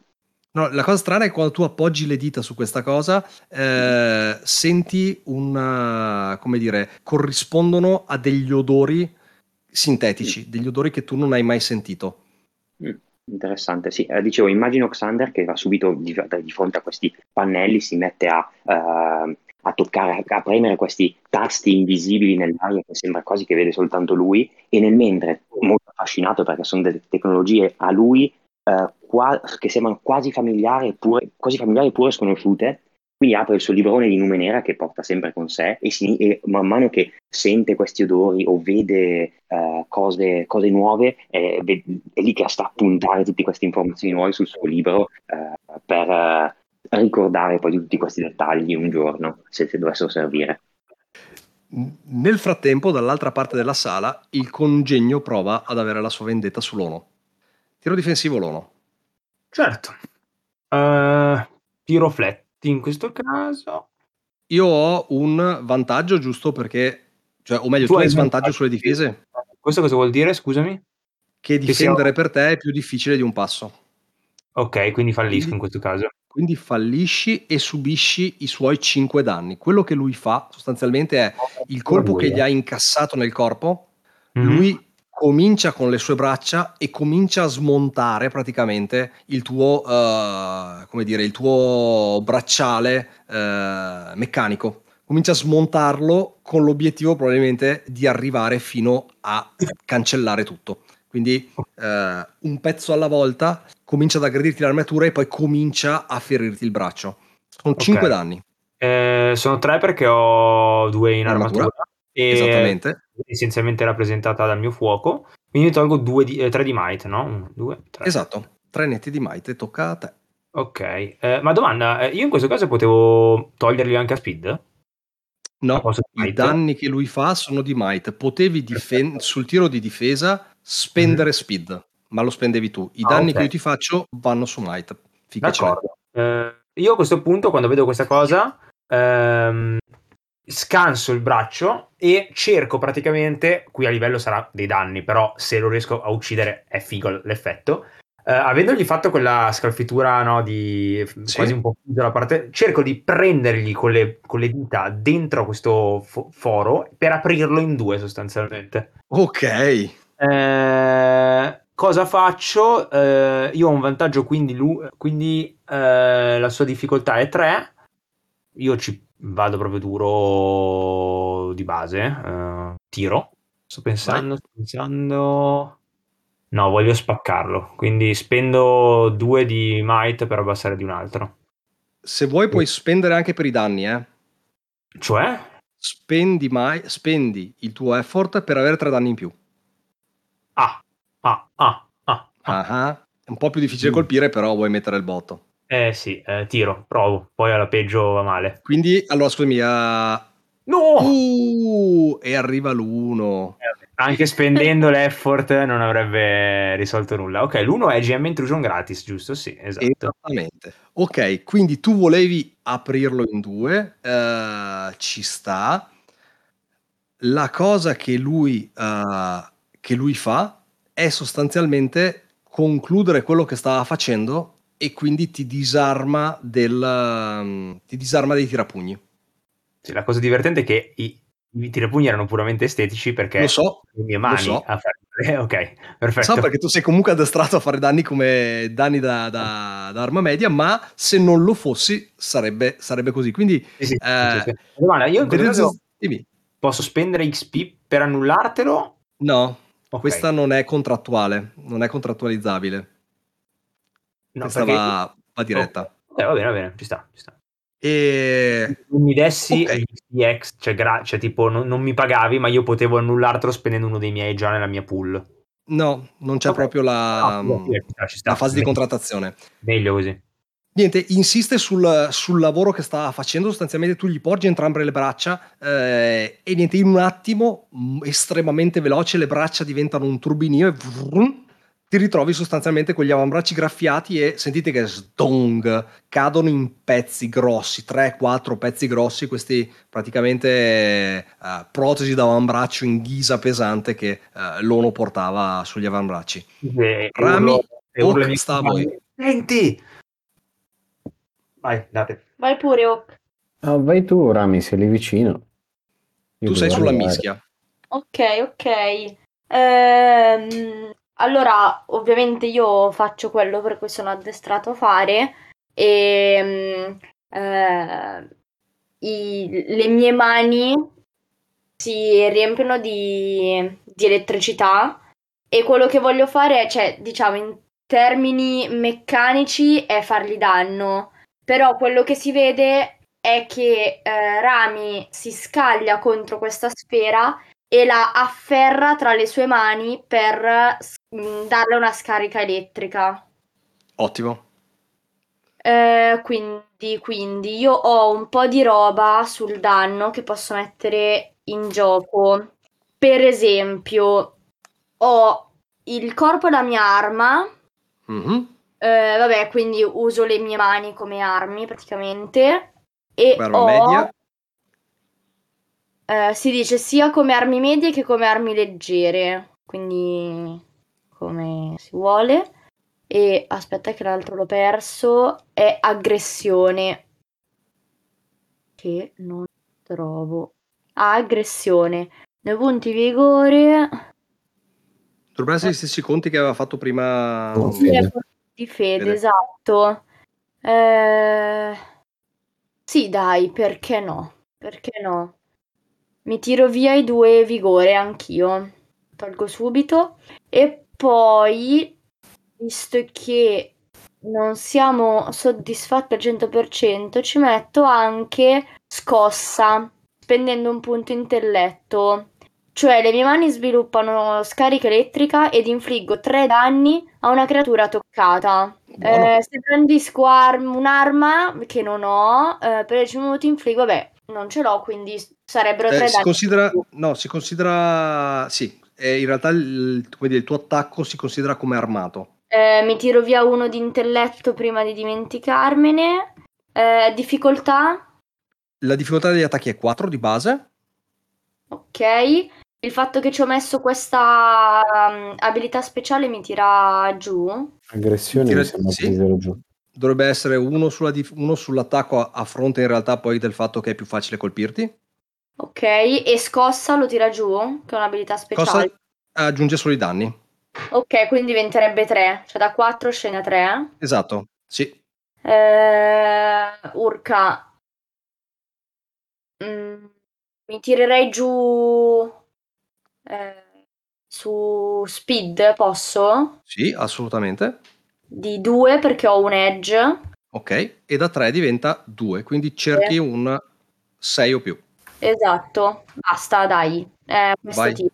No, la cosa strana è che quando tu appoggi le dita su questa cosa, eh, senti una, come dire, corrispondono a degli odori sintetici, degli odori che tu non hai mai sentito. Mm, interessante, sì. Eh, dicevo, immagino Xander che va subito di, di fronte a questi pannelli, si mette a, eh, a toccare, a premere questi tasti invisibili nell'aria che sembra quasi che vede soltanto lui e nel mentre, molto affascinato perché sono delle tecnologie a lui eh, qua- che sembrano quasi familiari eppure, quasi sconosciute, quindi apre il suo librone di nume nera che porta sempre con sé e, si- e man mano che sente questi odori o vede eh, cose, cose nuove, è, è lì che sta a puntare tutte queste informazioni nuove sul suo libro eh, per eh, ricordare poi di tutti questi dettagli un giorno, se, se dovessero servire. Nel frattempo, dall'altra parte della sala, il congegno prova ad avere la sua vendetta sull'Ono. Tiro difensivo l'Ono. Certo. Eh, tiro fletti in questo caso. Io ho un vantaggio giusto perché, cioè, o meglio, tu, Tu hai svantaggio sulle difese, Questo cosa vuol dire, scusami? che Che sia- difendere per te è più difficile di un passo. Ok, quindi fallisco Quindi- in questo caso. Quindi fallisci e subisci i suoi 5 danni. Quello che lui fa sostanzialmente è il colpo che gli ha incassato nel corpo, Mhm. lui comincia con le sue braccia e comincia a smontare praticamente il tuo, eh, come dire, il tuo bracciale eh, meccanico. Comincia a smontarlo con l'obiettivo probabilmente di arrivare fino a cancellare tutto. Quindi eh, un pezzo alla volta comincia ad aggredirti l'armatura e poi comincia a ferirti il braccio. Sono Ok. 5 danni, Eh, sono tre perché ho due in Armatura. armatura. E esattamente. Essenzialmente rappresentata dal mio fuoco. Quindi tolgo due di, eh, tre di might, no? Uno, due, tre. Esatto, 3 netti di might, tocca a te. Ok, eh, ma domanda, eh, io in questo caso potevo toglierli anche a speed? No, i danni che lui fa sono di might. Potevi difen- sul tiro di difesa spendere speed, ma lo spendevi tu. I. Ah, danni ok. che io ti faccio vanno su might. Ficacene. D'accordo. Eh, io a questo punto, quando vedo questa cosa, ehm, scanso il braccio e cerco praticamente, qui a livello sarà dei danni, però se lo riesco a uccidere è figo l'effetto. Eh, avendogli fatto quella scalfitura no, di Sì. quasi un po' chiusa la parte, cerco di prendergli con le, con le dita dentro questo fo- foro per aprirlo in due sostanzialmente. Ok, Eh, cosa faccio? Eh, io ho un vantaggio, quindi, lu- quindi eh, la sua difficoltà è 3. io ci vado proprio duro di base. eh, tiro. Sto pensando, sto pensando. No, voglio spaccarlo. Quindi spendo due di might per abbassare di un altro. Se vuoi puoi spendere anche per i danni, eh. Cioè? Spendi, mai, spendi il tuo effort per avere tre danni in più. Ah, ah, ah, ah. ah. Ah, È un po' più difficile Mm. colpire, però vuoi mettere il botto. Eh sì, eh, tiro, provo. Poi alla peggio va male. Quindi, allora, scusami, ah, No! uh, e arriva l'uno. Anche spendendo l'effort non avrebbe risolto nulla. Ok, l'uno è GM Intrusion gratis, giusto? Sì, esatto. Esattamente. Ok, quindi tu volevi aprirlo in due, eh, ci sta. La cosa che lui, eh, che lui fa è sostanzialmente concludere quello che stava facendo e quindi ti disarma, del, um, ti disarma dei tirapugni. Sì, la cosa divertente è che i, i tirapugni erano puramente estetici perché Lo so, le mie lo mani so. a fare... Ok, perfetto. So perché tu sei comunque addestrato a fare danni come danni da, da- da arma media, ma se non lo fossi sarebbe, sarebbe così. Quindi Sì, sì, eh, sì. Domanda, io in questo caso posso spendere XP per annullartelo? No, Ok. questa non è contrattuale, non è contrattualizzabile. No, questa perché- va, va diretta. Ok, va bene, va bene, ci sta, ci sta. E Non mi dessi Ok. gli XP, cioè, gra- cioè tipo non, non mi pagavi, ma io potevo annullartelo spendendo uno dei miei già nella mia pool. no, non c'è Ok. proprio la, No, sì, ci sta, ci sta. la fase di Meglio- contrattazione. Meglio così. Niente, insiste sul, sul lavoro che sta facendo, sostanzialmente tu gli porgi entrambe le braccia eh, e niente, in un attimo, estremamente veloce, le braccia diventano un turbinio e vrum, ti ritrovi sostanzialmente con gli avambracci graffiati e sentite che sdong, cadono in pezzi grossi, 3-4 pezzi grossi, questi praticamente eh, protesi d'avambraccio in ghisa pesante che eh, l'Ono portava sugli avambracci. E Rami, e Oak, sta a voi. Senti! Vai, date. Vai pure, Oak. Ah, vai tu, Rami, sei lì vicino. Io Tu sei sulla mischia. Ok, ok. Ehm, allora, ovviamente io faccio quello per cui sono addestrato a fare e mm, eh, i- le mie mani si riempiono di, di elettricità e quello che voglio fare cioè, diciamo, in termini meccanici è fargli danno, però quello che si vede è che eh, Rami si scaglia contro questa sfera e la afferra tra le sue mani per mm, darle una scarica elettrica. Ottimo. Eh, quindi, quindi io ho un po' di roba sul danno che posso mettere in gioco. Per esempio, ho il corpo da mia arma. Mhm. eh, vabbè, quindi uso le mie mani come armi praticamente. E Arma ho, media. Eh, si dice sia come armi medie che come armi leggere. Quindi come si vuole. E aspetta che l'altro l'ho perso. È aggressione. Che non trovo. Ah, aggressione. 9 punti vigore. Dovrebbero essere gli stessi conti che aveva fatto prima. Oh, Fede. di fede, Fede. esatto. Eh, Sì, dai, perché no? Perché no? Mi tiro via i due vigore anch'io. Tolgo subito. E poi, visto che non siamo soddisfatti al 100%, ci metto anche scossa, spendendo un punto intelletto. Cioè, le mie mani sviluppano scarica elettrica ed infliggo 3 danni a una creatura toccata. Eh, se brandisco arm- un'arma che non ho, eh, per 10 minuti infliggo, vabbè, non ce l'ho, quindi sarebbero 3 Eh, si danni. considera, no, si considera, sì, eh, in realtà il, come dire, il tuo attacco si considera come armato. Eh, mi tiro via uno di intelletto prima di dimenticarmene. Eh, difficoltà, La difficoltà degli attacchi è 4 di base, ok. Il fatto che ci ho messo questa um, abilità speciale mi tira giù. Aggressione Tira- mi sembra sì. giù. Dovrebbe essere uno, sulla dif- uno sull'attacco a, a fronte in realtà poi del fatto che è più facile colpirti. Ok, e scossa lo tira giù, che è un'abilità speciale. Cosa aggiunge solo i danni. Ok, quindi diventerebbe 3, cioè da 4 scende a 3. Esatto, sì. Eh, Urca, Mm, mi tirerei giù eh, su speed, posso? Sì, assolutamente. Di 2 perché ho un edge. Ok, e da 3 diventa 2, quindi cerchi Sì. un 6 o più. Esatto, basta, dai. Eh, questo Vai. tiro.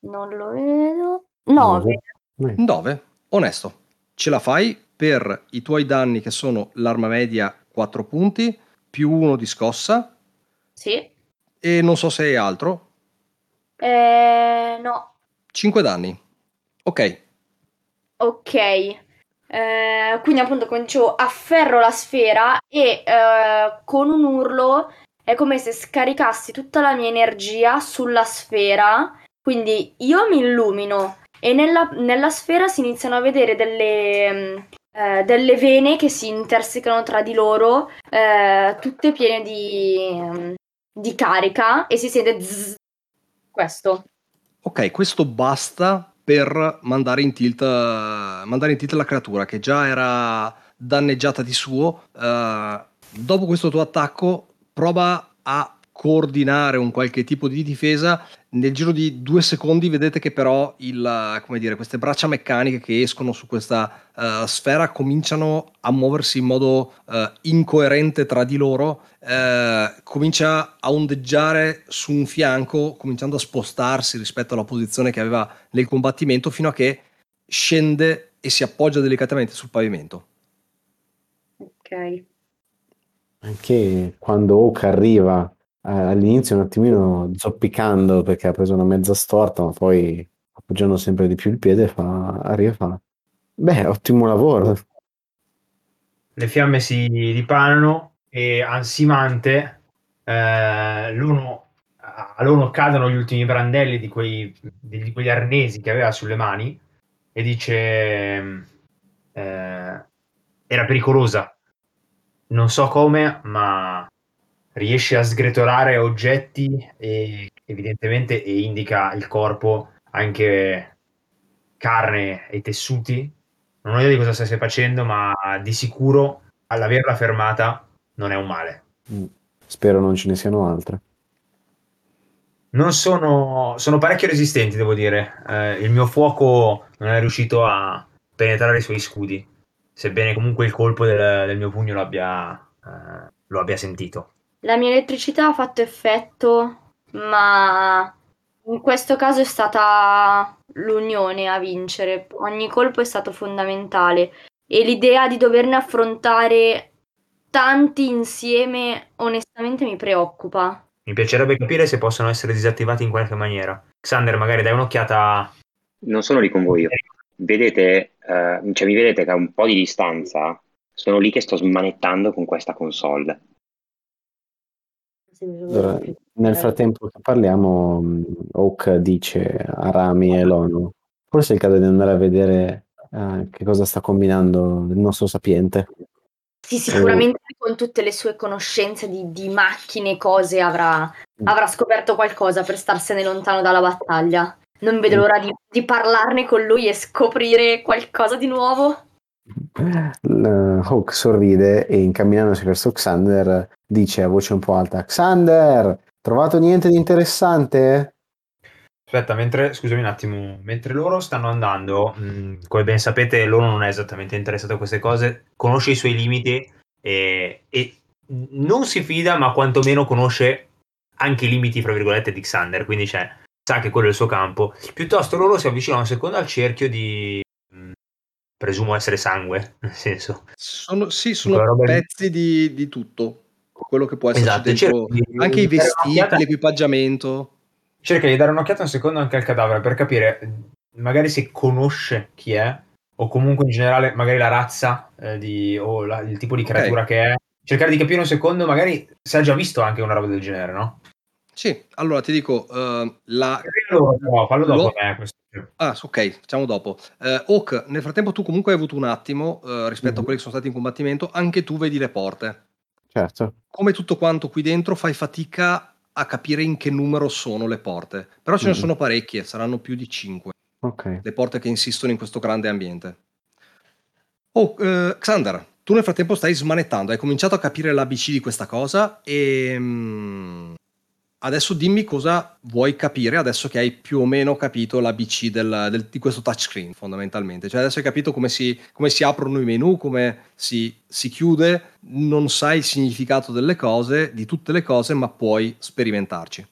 Non lo vedo. 9. Vai. 9, onesto. Ce la fai per i tuoi danni che sono l'arma media 4 punti, più 1 di scossa, Sì. e non so se hai altro, Eh, no. 5 danni. Ok, Ok. Eh, quindi appunto come dicevo afferro la sfera e eh, con un urlo è come se scaricassi tutta la mia energia sulla sfera. Quindi io mi illumino e nella, nella sfera si iniziano a vedere delle, mm, eh, delle vene che si intersecano tra di loro, eh, tutte piene di, mm, di carica e si sente zzz. Questo. ok, questo basta per mandare in tilt, mandare in tilt la creatura che già era danneggiata di suo. Eh, dopo questo tuo attacco, prova a coordinare un qualche tipo di difesa. Nel giro di due secondi vedete che però il, come dire, queste braccia meccaniche che escono su questa eh, sfera cominciano a muoversi in modo eh, incoerente tra di loro. eh, comincia a ondeggiare su un fianco, cominciando a spostarsi rispetto alla posizione che aveva nel combattimento, fino a che scende e si appoggia delicatamente sul pavimento. Ok. Anche quando Oak arriva all'inizio un attimino zoppicando perché ha preso una mezza storta, ma poi appoggiando sempre di più il piede fa, arriva e fa beh, ottimo lavoro. Le fiamme si dipanano e ansimante eh, l'uno, a l'uno cadono gli ultimi brandelli di, quei, di quegli arnesi che aveva sulle mani e dice eh, era pericolosa. Non so come, ma riesce a sgretolare oggetti e evidentemente e indica il corpo anche carne e tessuti. Non ho idea di cosa stesse facendo, ma di sicuro all'averla fermata non è un male. Mm. Spero non ce ne siano altre. Non sono, sono parecchio resistenti, devo dire. Eh, il mio fuoco non è riuscito a penetrare i suoi scudi, sebbene comunque il colpo del, del mio pugno l'abbia, eh, lo abbia sentito. La mia elettricità ha fatto effetto, ma in questo caso è stata l'unione a vincere. Ogni colpo è stato fondamentale e l'idea di doverne affrontare tanti insieme onestamente mi preoccupa. Mi piacerebbe capire se possono essere disattivati in qualche maniera. Xander, magari dai un'occhiata. Non sono lì con voi io. Vedete, eh, cioè mi vedete che a un po' di distanza sono lì che sto smanettando con questa console. Allora, nel frattempo che parliamo, mh, Oak dice a Rami e Lonu, forse è il caso di andare a vedere eh, che cosa sta combinando il nostro sapiente. Sì, sicuramente con tutte le sue conoscenze di, di macchine e cose avrà, avrà scoperto qualcosa per starsene lontano dalla battaglia. Non vedo l'ora di, di parlarne con lui e scoprire qualcosa di nuovo. Hawk sorride e incamminandosi verso Xander dice a voce un po' alta: Xander, trovato niente di interessante? Aspetta, mentre, scusami un attimo, mentre loro stanno andando, mh, come ben sapete, loro non è esattamente interessato a queste cose, conosce i suoi limiti e, e non si fida, ma quantomeno conosce anche i limiti, fra virgolette, di Xander, quindi cioè, sa che quello è il suo campo. Piuttosto loro si avvicinano secondo al cerchio di... presumo essere sangue, nel senso. Sono, sì, sono pezzi di, di tutto. Quello che può esserci Esatto, dentro, di- anche i di vestiti, l'equipaggiamento. Cerca di dare un'occhiata un secondo anche al cadavere per capire magari se conosce chi è o comunque in generale magari la razza eh, di, o la- il tipo di creatura che è. Cercare di capire un secondo magari se ha già visto anche una roba del genere, no? Sì, allora ti dico, eh, la... Fallo dopo, fallo dopo Lo- me, questo. Ah, ok, facciamo dopo. Eh, Oak, nel frattempo tu comunque hai avuto un attimo eh, rispetto a Mhm. quelli che sono stati in combattimento, anche tu vedi le porte. Certo. Come tutto quanto qui dentro fai fatica a capire in che numero sono le porte, però ce ne Mhm. sono parecchie, saranno più di 5 Ok. le porte che insistono in questo grande ambiente. Oh, eh, Xander, tu nel frattempo stai smanettando, hai cominciato a capire l'ABC di questa cosa e mm, adesso dimmi cosa vuoi capire adesso che hai più o meno capito l'ABC del, del, di questo touchscreen fondamentalmente. Cioè adesso hai capito come si, come si aprono i menu, come si, si, chiude, non sai il significato delle cose, di tutte le cose, ma puoi sperimentarci.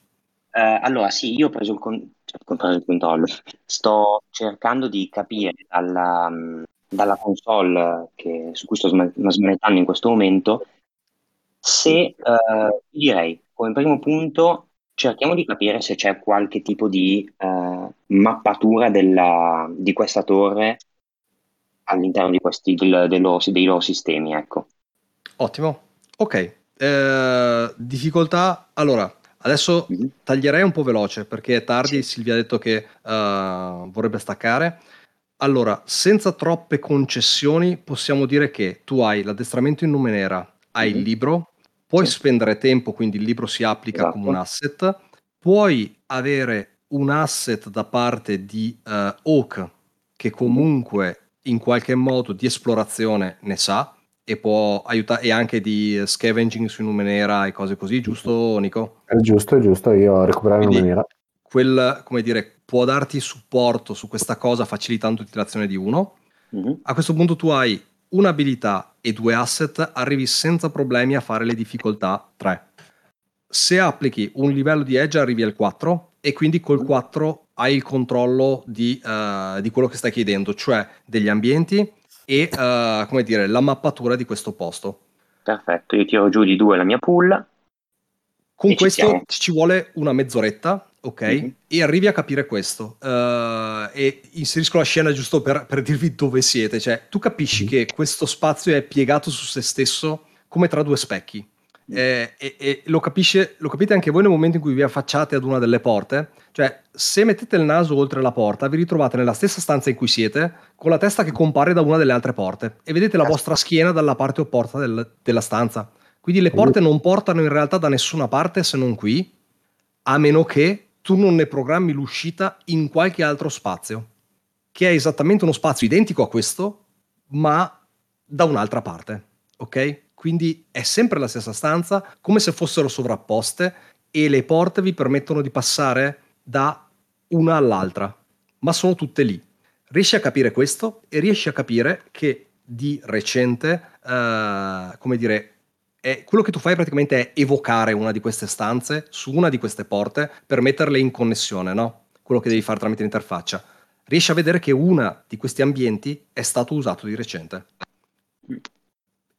Eh, allora sì, io ho preso il, con- cioè, il controllo, sto cercando di capire dalla, dalla console che, su cui sto smanettando in questo momento, se eh, direi come primo punto cerchiamo di capire se c'è qualche tipo di eh, mappatura della, di questa torre all'interno di questi, del, del loro, dei loro sistemi. Ecco. Ottimo, ok. Eh, difficoltà, allora, adesso mm-hmm. taglierei un po' veloce perché è tardi, sì. Silvia ha detto che uh, vorrebbe staccare. Allora, senza troppe concessioni, possiamo dire che tu hai l'addestramento in numenera, hai mm-hmm. il libro, puoi sì. spendere tempo, quindi il libro si applica esatto. come un asset, puoi avere un asset da parte di uh, Oak che comunque in qualche modo di esplorazione ne sa e può aiutare e anche di scavenging su Numenera e cose così, giusto Nico? È giusto, è giusto, io recuperare Numenera quel, come dire, può darti supporto su questa cosa facilitando l'azione di uno. Mm-hmm. A questo punto tu hai un'abilità e due asset, arrivi senza problemi a fare le difficoltà 3. Se applichi un livello di edge arrivi al 4 e quindi col 4 hai il controllo di, uh, di quello che stai chiedendo, cioè degli ambienti e uh, come dire, la mappatura di questo posto. Perfetto, io tiro giù di due la mia pool. Con questo ci, ci vuole una mezz'oretta ok? Mm-hmm. E arrivi a capire questo. Uh, e inserisco la scena giusto per, per, dirvi dove siete. Cioè, tu capisci mm-hmm. che questo spazio è piegato su se stesso come tra due specchi. Mm-hmm. Eh, e, e lo, capisce, lo, capite anche voi nel momento in cui vi affacciate ad una delle porte. Cioè, se mettete il naso oltre la porta, vi ritrovate nella stessa stanza in cui siete, con la testa che compare da una delle altre porte. E vedete la vostra schiena dalla parte opposta del, della stanza. Quindi le porte non portano in realtà da nessuna parte se non qui, a meno che tu non ne programmi l'uscita in qualche altro spazio, che è esattamente uno spazio identico a questo, ma da un'altra parte. Ok? Quindi è sempre la stessa stanza, come se fossero sovrapposte, e le porte vi permettono di passare da una all'altra, ma sono tutte lì. Riesci a capire questo e riesci a capire che di recente, uh, come dire, è, quello che tu fai praticamente è evocare una di queste stanze su una di queste porte per metterle in connessione, no? Quello che devi fare tramite l'interfaccia. Riesci a vedere che una di questi ambienti è stato usato di recente.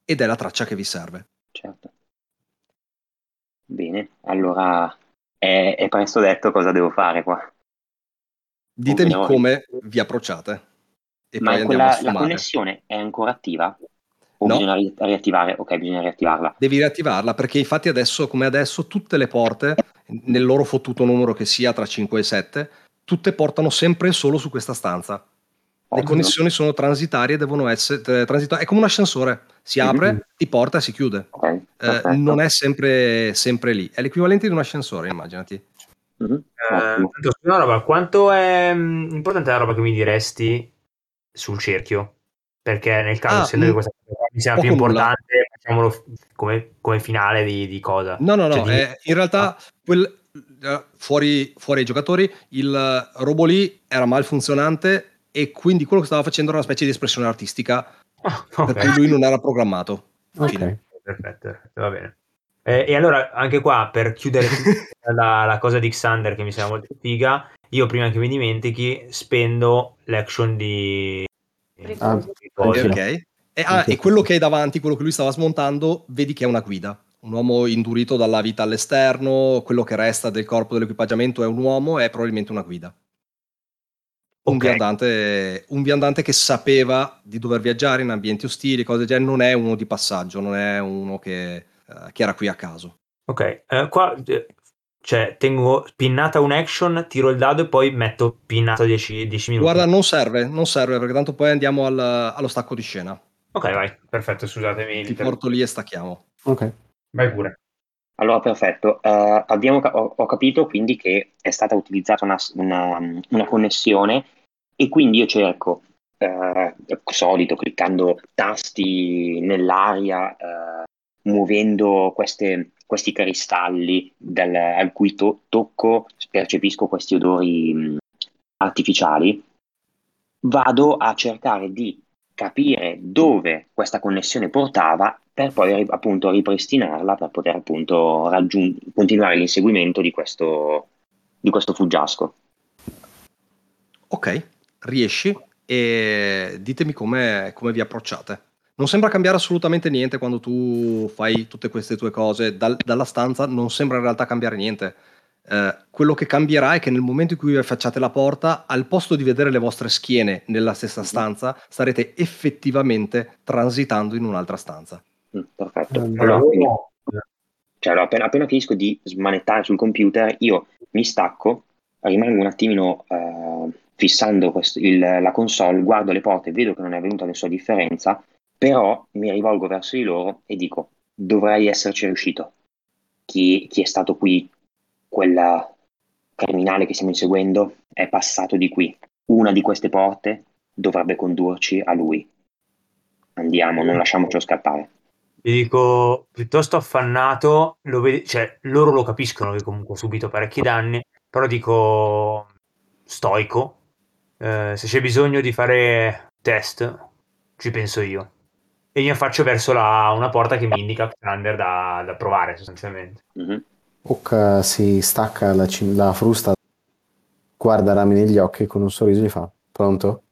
Ed è la traccia che vi serve. Certo. Bene, allora è, è presto detto cosa devo fare qua. Ditemi come vi approcciate. E Ma poi quella, la connessione è ancora attiva? O no. bisogna ri- riattivare? Ok, bisogna riattivarla. Devi riattivarla perché infatti adesso, come adesso, tutte le porte, nel loro fottuto numero che sia tra 5 e 7, tutte portano sempre solo su questa stanza. Le connessioni sono transitarie, devono essere transitorie. È come un ascensore, si mhm. apre, mm-hmm. ti porta e si chiude. Okay, eh, non è sempre, sempre, lì, è l'equivalente di un ascensore, immaginati. Mm-hmm. Eh, una roba, quanto è mm, importante la roba che mi diresti sul cerchio? Perché nel caso, ah, essendo che questa cosa mi sia più importante, nulla. facciamolo come, come, finale di, di, cosa. No, no, no, cioè, di... eh, in realtà quel, eh, fuori, fuori ai giocatori il robot lì era malfunzionante e quindi quello che stava facendo era una specie di espressione artistica oh, okay. per cui lui non era programmato. Okay. Perfetto, perfetto, va bene. Eh, e allora anche qua per chiudere la, la, cosa di Xander che mi sembra molto figa, io prima che mi dimentichi spendo l'action di Ah, ok. E, ah, e quello che hai davanti, quello che lui stava smontando, vedi che è una guida. Un uomo indurito dalla vita all'esterno, quello che resta del corpo dell'equipaggiamento è un uomo, è probabilmente una guida. Un, okay. viandante, un, viandante, che sapeva di dover viaggiare in ambienti ostili, cose del genere, non è uno di passaggio, non è uno che, uh, che era qui a caso. Ok, uh, qua cioè, tengo pinnata un action, tiro il dado e poi metto pinnata 10, 10 minuti. Guarda, non serve, non serve, perché tanto poi andiamo al, allo stacco di scena. Ok, vai, perfetto, scusatemi. Ti porto lì e stacchiamo. Ok. Vai pure. Allora, perfetto. Uh, abbiamo, ho, ho, capito quindi che è stata utilizzata una, una, una, connessione e quindi io cerco eh, solito, cliccando tasti nell'aria, eh, muovendo queste, questi cristalli dal, al cui to- tocco percepisco questi odori mh, artificiali, vado a cercare di capire dove questa connessione portava per poi appunto ripristinarla per poter appunto raggiung- continuare l'inseguimento di questo, di questo fuggiasco. Ok, riesci e ditemi come, come vi approcciate. Non sembra cambiare assolutamente niente quando tu fai tutte queste tue cose. Dal- dalla stanza non sembra in realtà cambiare niente. Eh, quello che cambierà è che nel momento in cui vi affacciate la porta, al posto di vedere le vostre schiene nella stessa stanza, starete effettivamente transitando in un'altra stanza. Mm, perfetto. Mm, Allora, quindi- cioè, allora, appena, appena finisco di smanettare sul computer, io mi stacco, rimango un attimino eh, fissando questo- il- la console, guardo le porte, vedo che non è venuta nessuna differenza, però mi rivolgo verso di loro e dico: dovrei esserci riuscito. Chi, chi è stato qui, quel criminale che stiamo inseguendo, è passato di qui. Una di queste porte dovrebbe condurci a lui. Andiamo, non lasciamocelo scappare. Vi dico, piuttosto affannato, lo vedi- cioè, loro lo capiscono che comunque ho subito parecchi danni, però dico stoico. Eh, se c'è bisogno di fare test, ci penso io. E io faccio verso la- una porta che mi indica Xander da, da provare sostanzialmente. Mhm. Hook si stacca la, la frusta, guarda Rami negli occhi e con un sorriso gli fa: Pronto?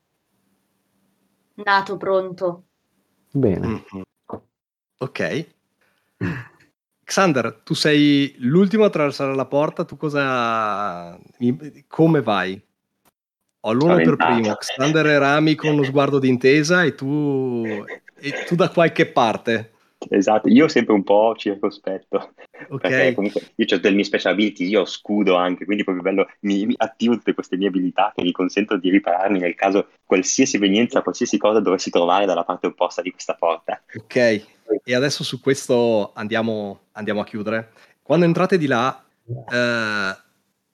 Nato pronto. Bene. Mhm. Ok. Xander, tu sei l'ultimo a attraversare la porta, tu cosa... mi- come vai? Ho l'uno per primo, Xander e Rami con uno sguardo d'intesa e tu, e tu da qualche parte. Esatto, io sempre un po' circospetto, perché Ok, comunque io ho delle mie special abilities, io ho scudo anche, quindi è proprio bello, mi, mi attivo tutte queste mie abilità che mi consentono di ripararmi nel caso qualsiasi evenienza, qualsiasi cosa dovessi trovare dalla parte opposta di questa porta. ok. E adesso su questo andiamo, andiamo a chiudere. Quando entrate di là, eh,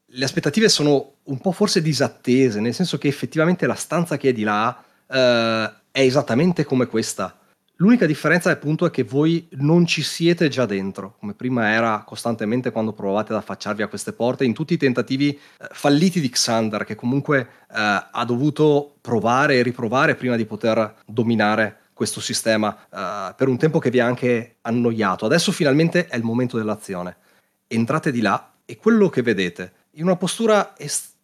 le aspettative sono un po' forse disattese, nel senso che effettivamente la stanza che è di là eh, è esattamente come questa. L'unica differenza appunto è che voi non ci siete già dentro, come prima era costantemente quando provavate ad affacciarvi a queste porte, in tutti i tentativi eh, falliti di Xander, che comunque eh, ha dovuto provare e riprovare prima di poter dominare questo sistema eh, per un tempo che vi ha anche annoiato. Adesso finalmente è il momento dell'azione. Entrate di là e quello che vedete in una postura estremamente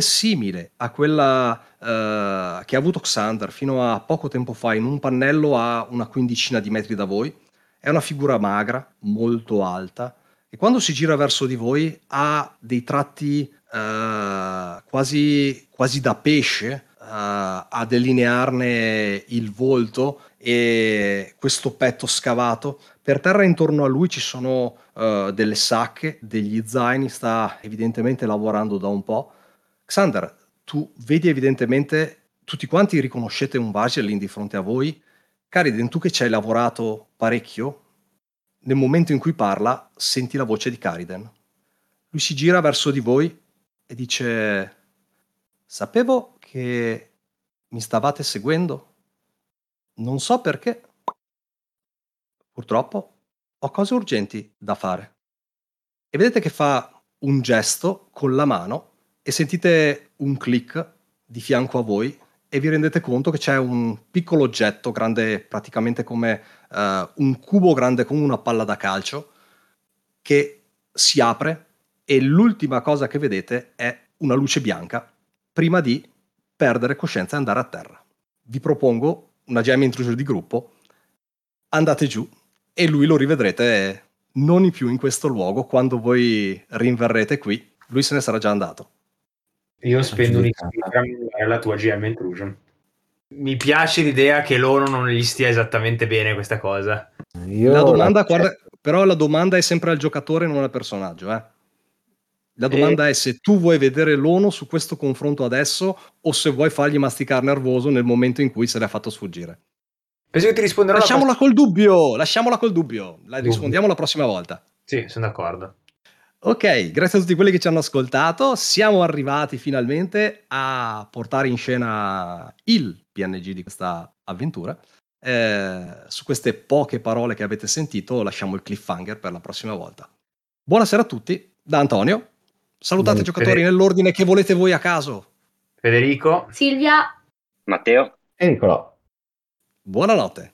simile a quella eh, che ha avuto Xander fino a poco tempo fa in un pannello a una quindicina di metri da voi. È una figura magra, molto alta, e quando si gira verso di voi ha dei tratti eh, quasi, quasi da pesce eh, a delinearne il volto e questo petto scavato. Per terra intorno a lui ci sono eh, delle sacche, degli zaini, sta evidentemente lavorando da un po'. Xander, tu vedi evidentemente, tutti quanti riconoscete un Vagelin di fronte a voi. Cariden, tu che ci hai lavorato parecchio, nel momento in cui parla, senti la voce di Cariden. Lui si gira verso di voi e dice: Sapevo che mi stavate seguendo. Non so perché. Purtroppo ho cose urgenti da fare. E vedete che fa un gesto con la mano e sentite un click di fianco a voi e vi rendete conto che c'è un piccolo oggetto grande praticamente come eh, un cubo grande come una palla da calcio che si apre e l'ultima cosa che vedete è una luce bianca prima di perdere coscienza e andare a terra. Vi propongo una gem intrusion di gruppo, andate giù e lui lo rivedrete non più in questo luogo quando voi rinverrete qui, lui se ne sarà già andato. Io spendo un per la tua GM Intrusion. Mi piace l'idea che loro non gli stia esattamente bene questa cosa. Io la domanda, la- guarda, però la domanda è sempre al giocatore, non al personaggio. eh. La domanda è se tu vuoi vedere l'ONU su questo confronto adesso o se vuoi fargli masticare nervoso nel momento in cui se l'ha fatto sfuggire. Penso che ti risponderò la Lasciamola col dubbio, lasciamola col dubbio. La Dubbio. rispondiamo la prossima volta. Sì, sono d'accordo. Ok, grazie a tutti quelli che ci hanno ascoltato. Siamo arrivati finalmente a portare in scena il PNG di questa avventura. Eh, su queste poche parole che avete sentito lasciamo il cliffhanger per la prossima volta. Buonasera a tutti, da Antonio. Salutate i giocatori nell'ordine che volete voi a caso. Federico. Silvia. Matteo. E Nicolò. Buonanotte.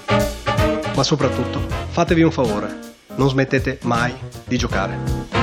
ma soprattutto fatevi un favore, non smettete mai di giocare.